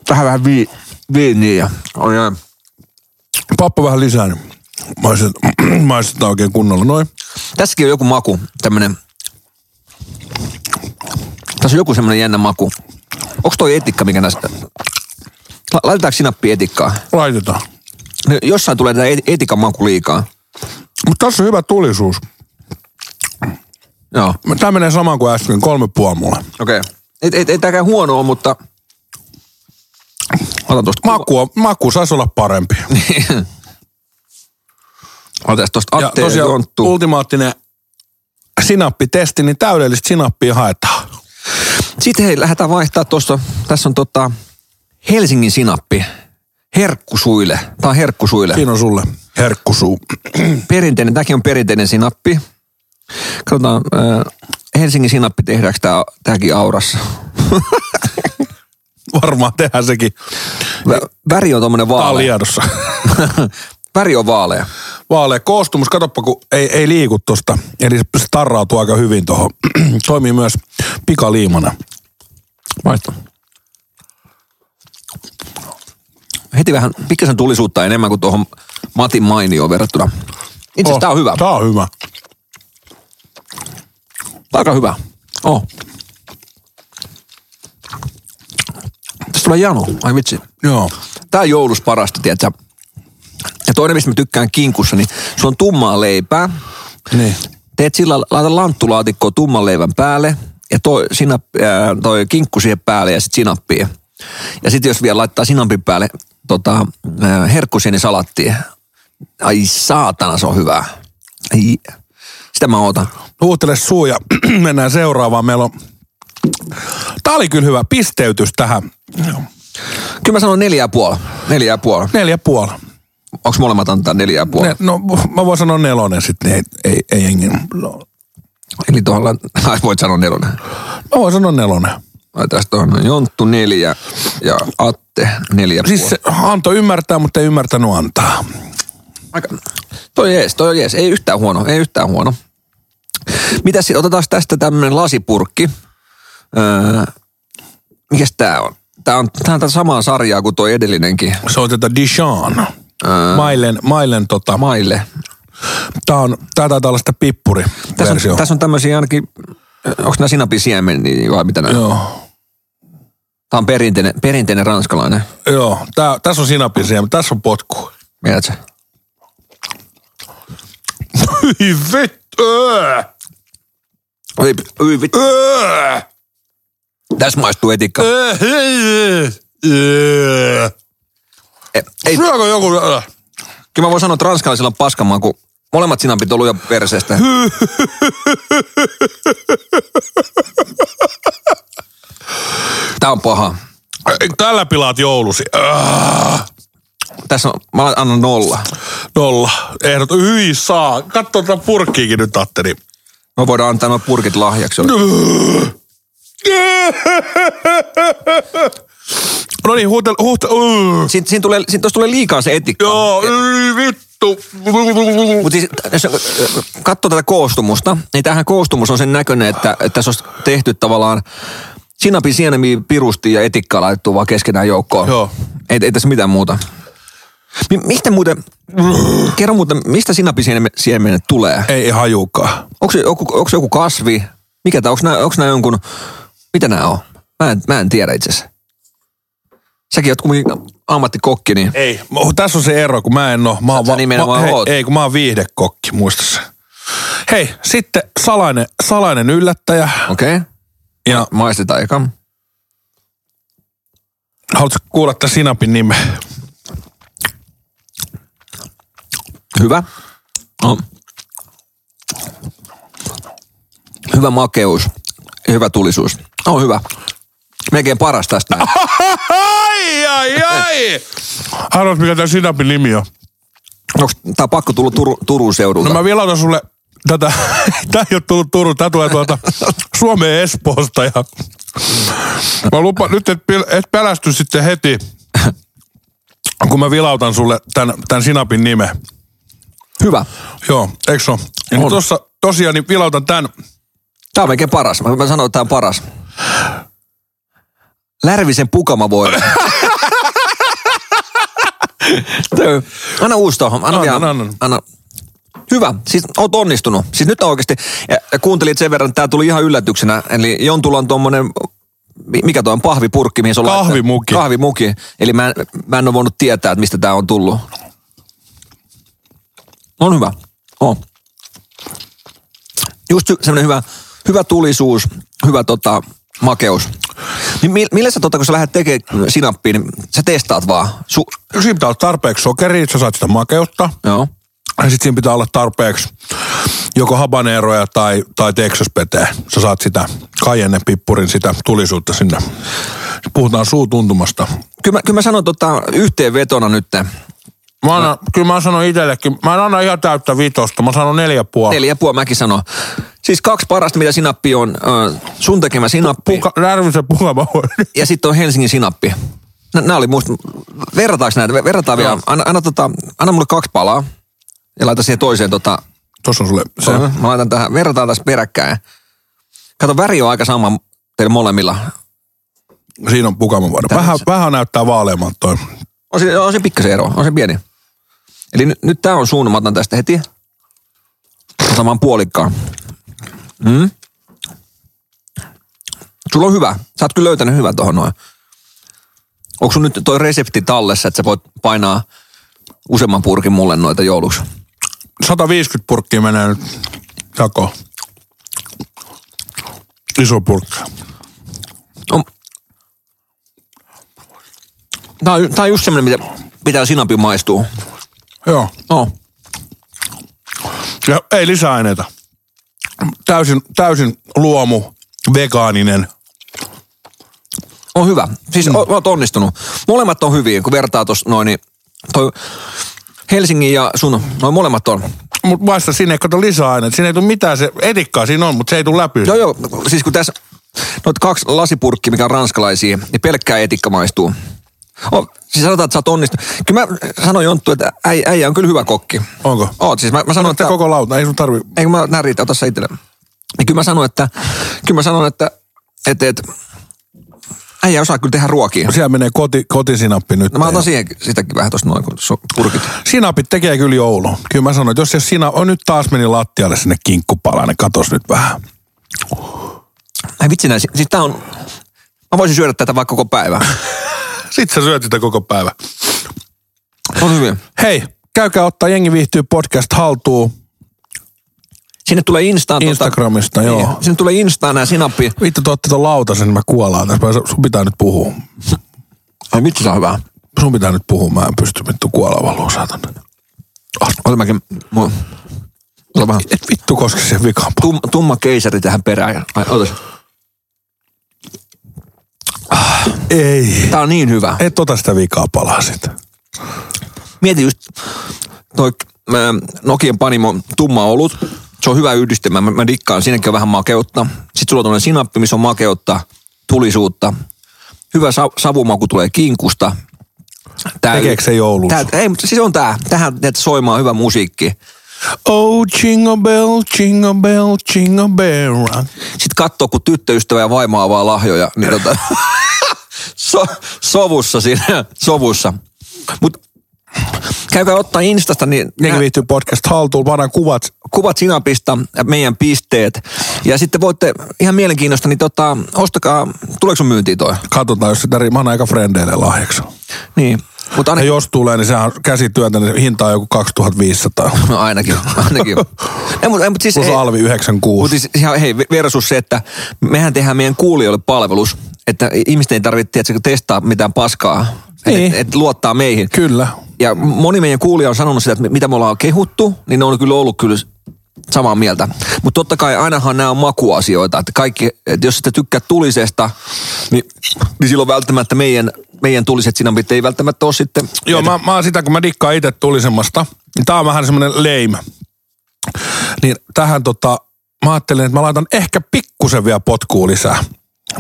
Tähän vähän vi, viiniä ja... Oh, jaa. Pappa vähän lisää, niin maistetaan, (clears throat) maistetaan oikein kunnolla. Noin. Tässäkin on joku maku, tämmönen. Tässä on joku semmoinen jännä maku. Onko toi etikka, mikä näistä... La- Laitetaanko sinappi etikkaa? Laitetaan. No, Jossain tulee tätä et- etikan maku liikaa. Mutta tässä on hyvä tulisuus. Joo, Tämä menee samaan kuin äsken, kolme puoli mulle. okei. Okay. Ei, ei, ei tääkään huono ole, mutta... Otan tosta. Maku, on, maku saisi olla parempi. (laughs) Otan tosta Ja Atte ja tosiaan Jonttu. ultimaattinen sinappitesti, niin täydellistä sinappia haetaan. Sitten hei, lähdetään vaihtaa tuosta. Tässä on tota Helsingin sinappi. Herkkusuille. Tämä on herkkusuille. Siinä on sulle herkkusuu. Perinteinen, tämäkin on perinteinen sinappi. Katsotaan, äh, Helsingin sinappi tehdäänkö tää, tääkin aurassa? (laughs) Varmaan tehdään sekin. Vä- Väri on tommonen Tää on vaalea. liedossa. (laughs) Väri on vaalea. Vaalea koostumus, katoppa kun ei, ei liiku tosta. Eli se tarrautuu aika hyvin tuohon. (clears throat) Toimii myös pikaliimana. Maistu. Heti vähän pikkasen tulisuutta enemmän kuin tuohon Matin mainioon verrattuna. Itse asiassa tää on hyvä. Tää on hyvä. Aika hyvä. Oh. Tässä tulee jano. Ai vitsi. Joo. Tää on joulus parasta, tiedätkö? Ja toinen, mistä mä tykkään kinkussa, niin se on tummaa leipää. Niin. Teet sillä, laita lanttulaatikkoa tumman leivän päälle ja toi, sinap, ää, toi kinkku siihen päälle ja sitten sinappia. Ja sitten jos vielä laittaa sinapin päälle tota, herkkusienisalattia. Ai saatana, se on hyvää. Ai, sitä mä ootan. Huutele suu ja (clears throat) mennään seuraavaan. Meillä on... Tää oli kyllä hyvä pisteytys tähän. Kyllä mä sanon neljä ja puoli. Neljä ja puoli. Neljä puoli. Onko molemmat antaa neljä ja puoli? Ne, no mä voin sanoa nelonen sitten, ei, ei, ei jengi. No, Eli tuolla, (laughs) ai voit sanoa nelonen. mä voin sanoa nelonen. Tästä on Jonttu neljä ja Atte neljä Siis puoli. se antoi ymmärtää, mutta ei ymmärtänyt antaa. Aika, toi jees, toi jees. Ei yhtään huono, ei yhtään huono. Mitäs sitten, otetaan tästä tämmönen lasipurkki. Öö, mikäs tää on? Tää on, tää on tätä samaa sarjaa kuin toi edellinenkin. Se on tätä Dijon. Mailen, mailen tota, Maille. tää, on, tää taitaa olla sitä Tässä pippuriversio. on, tässä on tämmöisiä ainakin, onko nämä sinapisiemeniä vai mitä nämä? Joo. Tää on perinteinen, perinteinen ranskalainen. Joo, tää, tässä on sinapisia, mutta tässä on potku. Mietitkö? Hyi vittu! Oi, oi, vittu. Tässä maistuu etikka. Öö! Öö! Ei, ei, Syökö joku? Kyllä mä voin sanoa, että ranskalaisilla on paskanmaa, kun molemmat sinapit on luja perseestä. (laughs) Tää on paha. Tällä pilaat joulusi. Öö! Tässä on, mä annan nolla. Nolla. Ehdot. Hyi saa. Katso tätä purkkiikin nyt, Atteri. Me voidaan antaa nuo purkit lahjaksi. No niin, huutel, huutel. Öö. Siin, siinä tulee, siinä tuossa tulee liikaa se etikka. Joo, hyi vittu. Mutta siis, jos katsoo tätä koostumusta, niin tähän koostumus on sen näköinen, että, että tässä olisi tehty tavallaan sinapin sienemiä pirusti ja etikkaa laitettu vaan keskenään joukkoon. Joo. Ei, ei tässä mitään muuta. Mi- mistä muuten, kerro muuten, mistä sinapin siemenet tulee? Ei, ei hajukaan. Onko se, joku, onko se joku kasvi? Mikä tämä, onko nämä, onko nämä jonkun, mitä nämä on? Mä en, mä en tiedä itse asiassa. Säkin oot kumminkin ammattikokki, niin Ei, tässä on se ero, kun mä en oo. Mä oon Sä nimenomaan hei, oot. ei, kun mä oon viihdekokki, muista se. Hei, sitten salainen, salainen yllättäjä. okei. Okay. Ja Maistetaan eka. haluatko kuulla tämän sinapin nimen? Hyvä. No. Hyvä makeus. Hyvä tulisuus. On hyvä. Melkein paras tästä. Ai, ai, ai! Arvois, mikä tämän sinapin nimi on? Onko tää pakko tulla Turu, Turun seudulta? No mä vielä otan sulle tätä, (laughs) tää ei ole tullut Turun, tää tulee tuolta Suomen Espoosta ja mä lupaan nyt, et, et pelästy sitten heti, kun mä vilautan sulle tämän, tämän sinapin nimen. Hyvä. Joo, eikö se ole? On. tossa, tosiaan niin vilautan tämän. Tää on melkein paras. Mä, mä sanon, että tää on paras. Lärvisen pukama voi. (laughs) Anna uusi tuohon. Anna, Annan, vielä. annan. Anna. Hyvä. Siis oot onnistunut. Siis nyt oikeasti, ja, kuuntelit sen verran, että tämä tuli ihan yllätyksenä. Eli Jontulla on tuommoinen, mikä tuo on pahvipurkki, mihin se on laittanut- Kahvimuki. Kahvimuki. Eli mä, en- mä en ole voinut tietää, että mistä tämä on tullut. On hyvä. On. Just semmoinen hyvä, hyvä tulisuus, hyvä tota, makeus. Niin mi- millä sä, tota, kun sä lähdet tekemään sinappia, niin sä testaat vaan. Su- Siinä pitää olla tarpeeksi sokeria, että sä saat sitä makeutta. joo. Ja sitten siinä pitää olla tarpeeksi joko habaneroja tai, tai teksaspeteä. Sä saat sitä pippurin sitä tulisuutta sinne. Puhutaan suutuntumasta. Kyllä mä, kyllä mä sanon tota, yhteenvetona nyt. Mä annan, kyllä mä sanon itsellekin, mä en anna ihan täyttä vitosta, mä sanon neljä puoli. Neljä puoli mäkin sanon. Siis kaksi parasta, mitä sinappi on. Äh, sun tekemä sinappi Puka, Närvisen pukama ja sitten on Helsingin sinappi. Nämä oli musta, verrataanko näitä? Verrataan vielä. Anna, anna, tota, anna mulle kaksi palaa ja laita siihen toiseen tota, Tuossa on sulle se. Mä laitan tähän, verrataan tässä peräkkäin. Kato, väri on aika sama teillä molemmilla. Siinä on. Tää Vähän, vähän näyttää vaaleammalta toi. On se, on se pikkasen ero, on se pieni. Eli nyt, nyt tää on sun, mä otan tästä heti. Otan vaan puolikkaan. Mm. Sulla on hyvä. Sä oot kyllä löytänyt hyvän tohon noin. Onko sun nyt toi resepti tallessa, että sä voit painaa useamman purkin mulle noita jouluksi? 150 purkkia menee nyt jakoon. Iso purkki. On. Tää on, tää on just semmonen, mitä pitää sinapi maistuu. Joo. No. Ja ei lisäaineita. Täysin, täysin luomu, vegaaninen. On hyvä. Siis mm. oot onnistunut. Molemmat on hyviä, kun vertaa tuossa noin, niin toi Helsingin ja sun, noin molemmat on. Mutta vasta sinne ei kato lisäaineita. Siinä ei tule mitään, se etikkaa siinä on, mutta se ei tule läpi. Joo, joo. Siis kun tässä noit kaksi lasipurkkia, mikä on ranskalaisia, niin pelkkää etikka maistuu. Oh, siis sanotaan, että sä oot onnistunut. Kyllä mä sanoin Jonttu, että äijä, äijä on kyllä hyvä kokki. Onko? Oot, siis mä, mä sanoin, että... koko lauta, ei sun tarvi. Eikö mä näin riitä, ota sä itselle. Niin kyllä mä sanoin, että... Kyllä mä sanon, että... Että, että äijä osaa kyllä tehdä ruokia. Siellä menee koti, kotisinappi nyt. No mä otan siihen sitäkin vähän tuosta noin, kun purkit. Sinapit tekee kyllä joulu. Kyllä mä sanoin, että jos se sina on nyt taas meni lattialle sinne kinkkupala, niin katos nyt vähän. Ai vitsi näin, siis tää on... Mä voisin syödä tätä vaikka koko päivä. (laughs) Sitten sä syöt sitä koko päivä. On hyvin. Hei, käykää ottaa Jengi viihtyy podcast haltuun Sinne tulee Instaan... Instagramista, Tota, joo. niin, sinne tulee Instaan nää sinappi. Vittu, te otte ton lautasen, niin mä kuolaan tässä. Sun pitää nyt puhua. Ai vitsi, se on hyvä. Sun pitää nyt puhua, mä en pysty vittu kuolaan valuu saatan. Ota mäkin... Mua. Ota vähän. Et vittu koske siihen vikaan. Tum, tumma keisari tähän perään. Ai, otas. Ei. Tää on niin hyvä. Et ota sitä vikaa palaa sit. Mieti just toi mä, Nokian Panimo tumma olut. Se on hyvä yhdistelmä. Mä, mä dikkaan. Siinäkin on vähän makeutta. Sitten sulla on tuollainen sinappi, missä on makeutta, tulisuutta. Hyvä sa- savumaku tulee kinkusta. Tää, Tekeekö se joulussa? Tää, ei, mutta siis on tää. Tähän että soimaa hyvä musiikki. Oh, jingle bell, jingle bell, jingle bell. Sitten katsoo, kun tyttöystävä ja vaimo avaa lahjoja, niin tota, (laughs) so, sovussa siinä, sovussa. Mut käykää ottaa Instasta, niin Jengi viihtyy podcast haltuun, pannaan kuvat. kuvat sinapista, ja meidän pisteet. Ja sitten voitte ihan mielenkiinnosta, niin tota, ostakaa, tuleeko sun myyntiin toi? Katsotaan, jos sitä ri- mä annan aika frendeille lahjaksi. Niin, mutta Ja ainakin, jos tulee, niin sehän on käsityötä, niin hinta on joku 2500. no ainakin, ainakin. (laughs) ei, mutta, ei, mutta siis, Plus ei, alvi 96. Mutta siis ihan, hei, versus se, että mehän tehdään meidän kuulijoille palvelus, että ihmisten ei tarvitse tiedätkö, testaa mitään paskaa, Niin. että et luottaa meihin. Kyllä. Ja moni meidän kuulija on sanonut sitä, että mitä me ollaan kehuttu, niin ne on kyllä ollut kyllä samaa mieltä. Mutta totta kai ainahan nämä on makuasioita, että kaikki, että jos sitä tykkää tulisesta, niin, niin silloin välttämättä meidän, meidän tuliset sinapit ei välttämättä ole sitten... Joo, mä, mä sitä, kun mä dikkaan itse tulisemmasta, niin tää on vähän semmoinen lame. Niin tähän tota, mä ajattelin, että mä laitan ehkä pikkusen vielä potkuu lisää,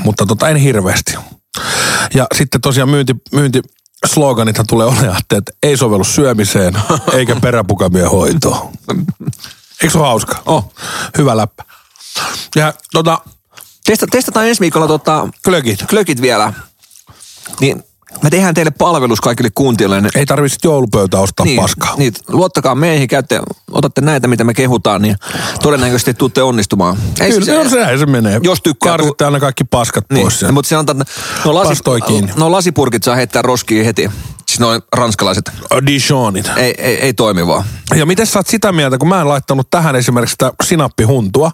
mutta tota en hirveästi. Ja sitten tosiaan myynti, myynti sloganithan tulee olemaan, että ei sovellu syömiseen eikä peräpukamien hoitoon. Eikö se ole hauska? Oh. Hyvä läppä. Ja tota, Testa, testataan ensi viikolla tota, klökit. klökit vielä. Niin Me tehdään teille palvelus kaikille kuuntelijoille. Ei tarvitse joulupöytä ostaa Niin, paskaa. niin, luottakaa meihin, käytte, otatte näitä, mitä me kehutaan, niin todennäköisesti tuutte onnistumaan. Ei Kyllä, siis- se, sehän se menee. Jos tykkää- Karsitte aina kaikki paskat Niin, pois sieltä. mutta se että no, lasi, no lasipurkit saa heittää roskiin heti. Siis noin ranskalaiset. Dijonit. Ei, ei, ei toimi vaan. Ja miten sä oot sitä mieltä, kun mä en laittanut tähän esimerkiksi sitä sinappihuntua,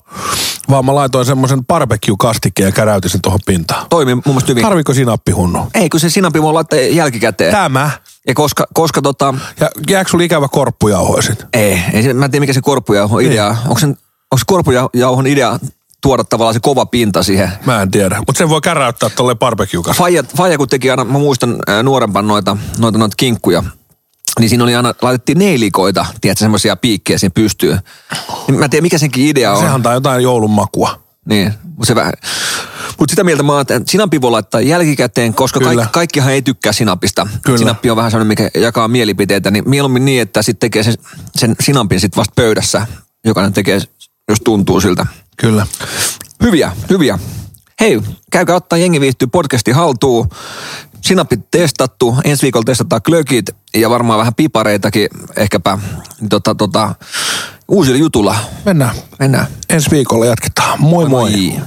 vaan mä laitoin semmoisen barbecue-kastikkeen ja käräytin sen tuohon pintaan. Toimii mun mielestä hyvin. Tarviko sinappihunnu? ei, kun se sinappi voi laittaa jälkikäteen. Tämä. Ja koska, koska tota, Ja jääkö sulla ikävä korppujauhoa sit? ei, ei mä en tiedä mikä se korppujauhon idea. Niin. Onko, onko se korppujauhon idea tuoda tavallaan se kova pinta siihen? Mä en tiedä. Mutta sen voi käräyttää tolleen barbecue Faija, Faija kun teki aina, mä muistan nuorempan noita, noita, noita kinkkuja, niin siinä oli aina, laitettiin neilikoita, tiedätkö, semmoisia piikkejä siihen pystyyn. Niin mä en tiedä, mikä senkin idea on. Se antaa jotain joulun makua. Niin, mutta se vähän. Mutta sitä mieltä mä oon, että sinappi voi laittaa jälkikäteen, koska Kyllä. kaikki, kaikkihan ei tykkää sinapista. Kyllä. Sinappi on vähän sellainen, mikä jakaa mielipiteitä, niin mieluummin niin, että sitten tekee sen, sen sinapin sitten vasta pöydässä. Jokainen tekee, jos tuntuu siltä. Kyllä. Hyviä, hyviä. Hei, käykää ottaa Jengi viihtyy podcasti haltuun. Sinapit testattu, ensi viikolla testataan klökit ja varmaan vähän pipareitakin ehkäpä tota, tota, uusilla jutulla. Mennään. Mennään. Ensi viikolla jatketaan. Moi moi. moi.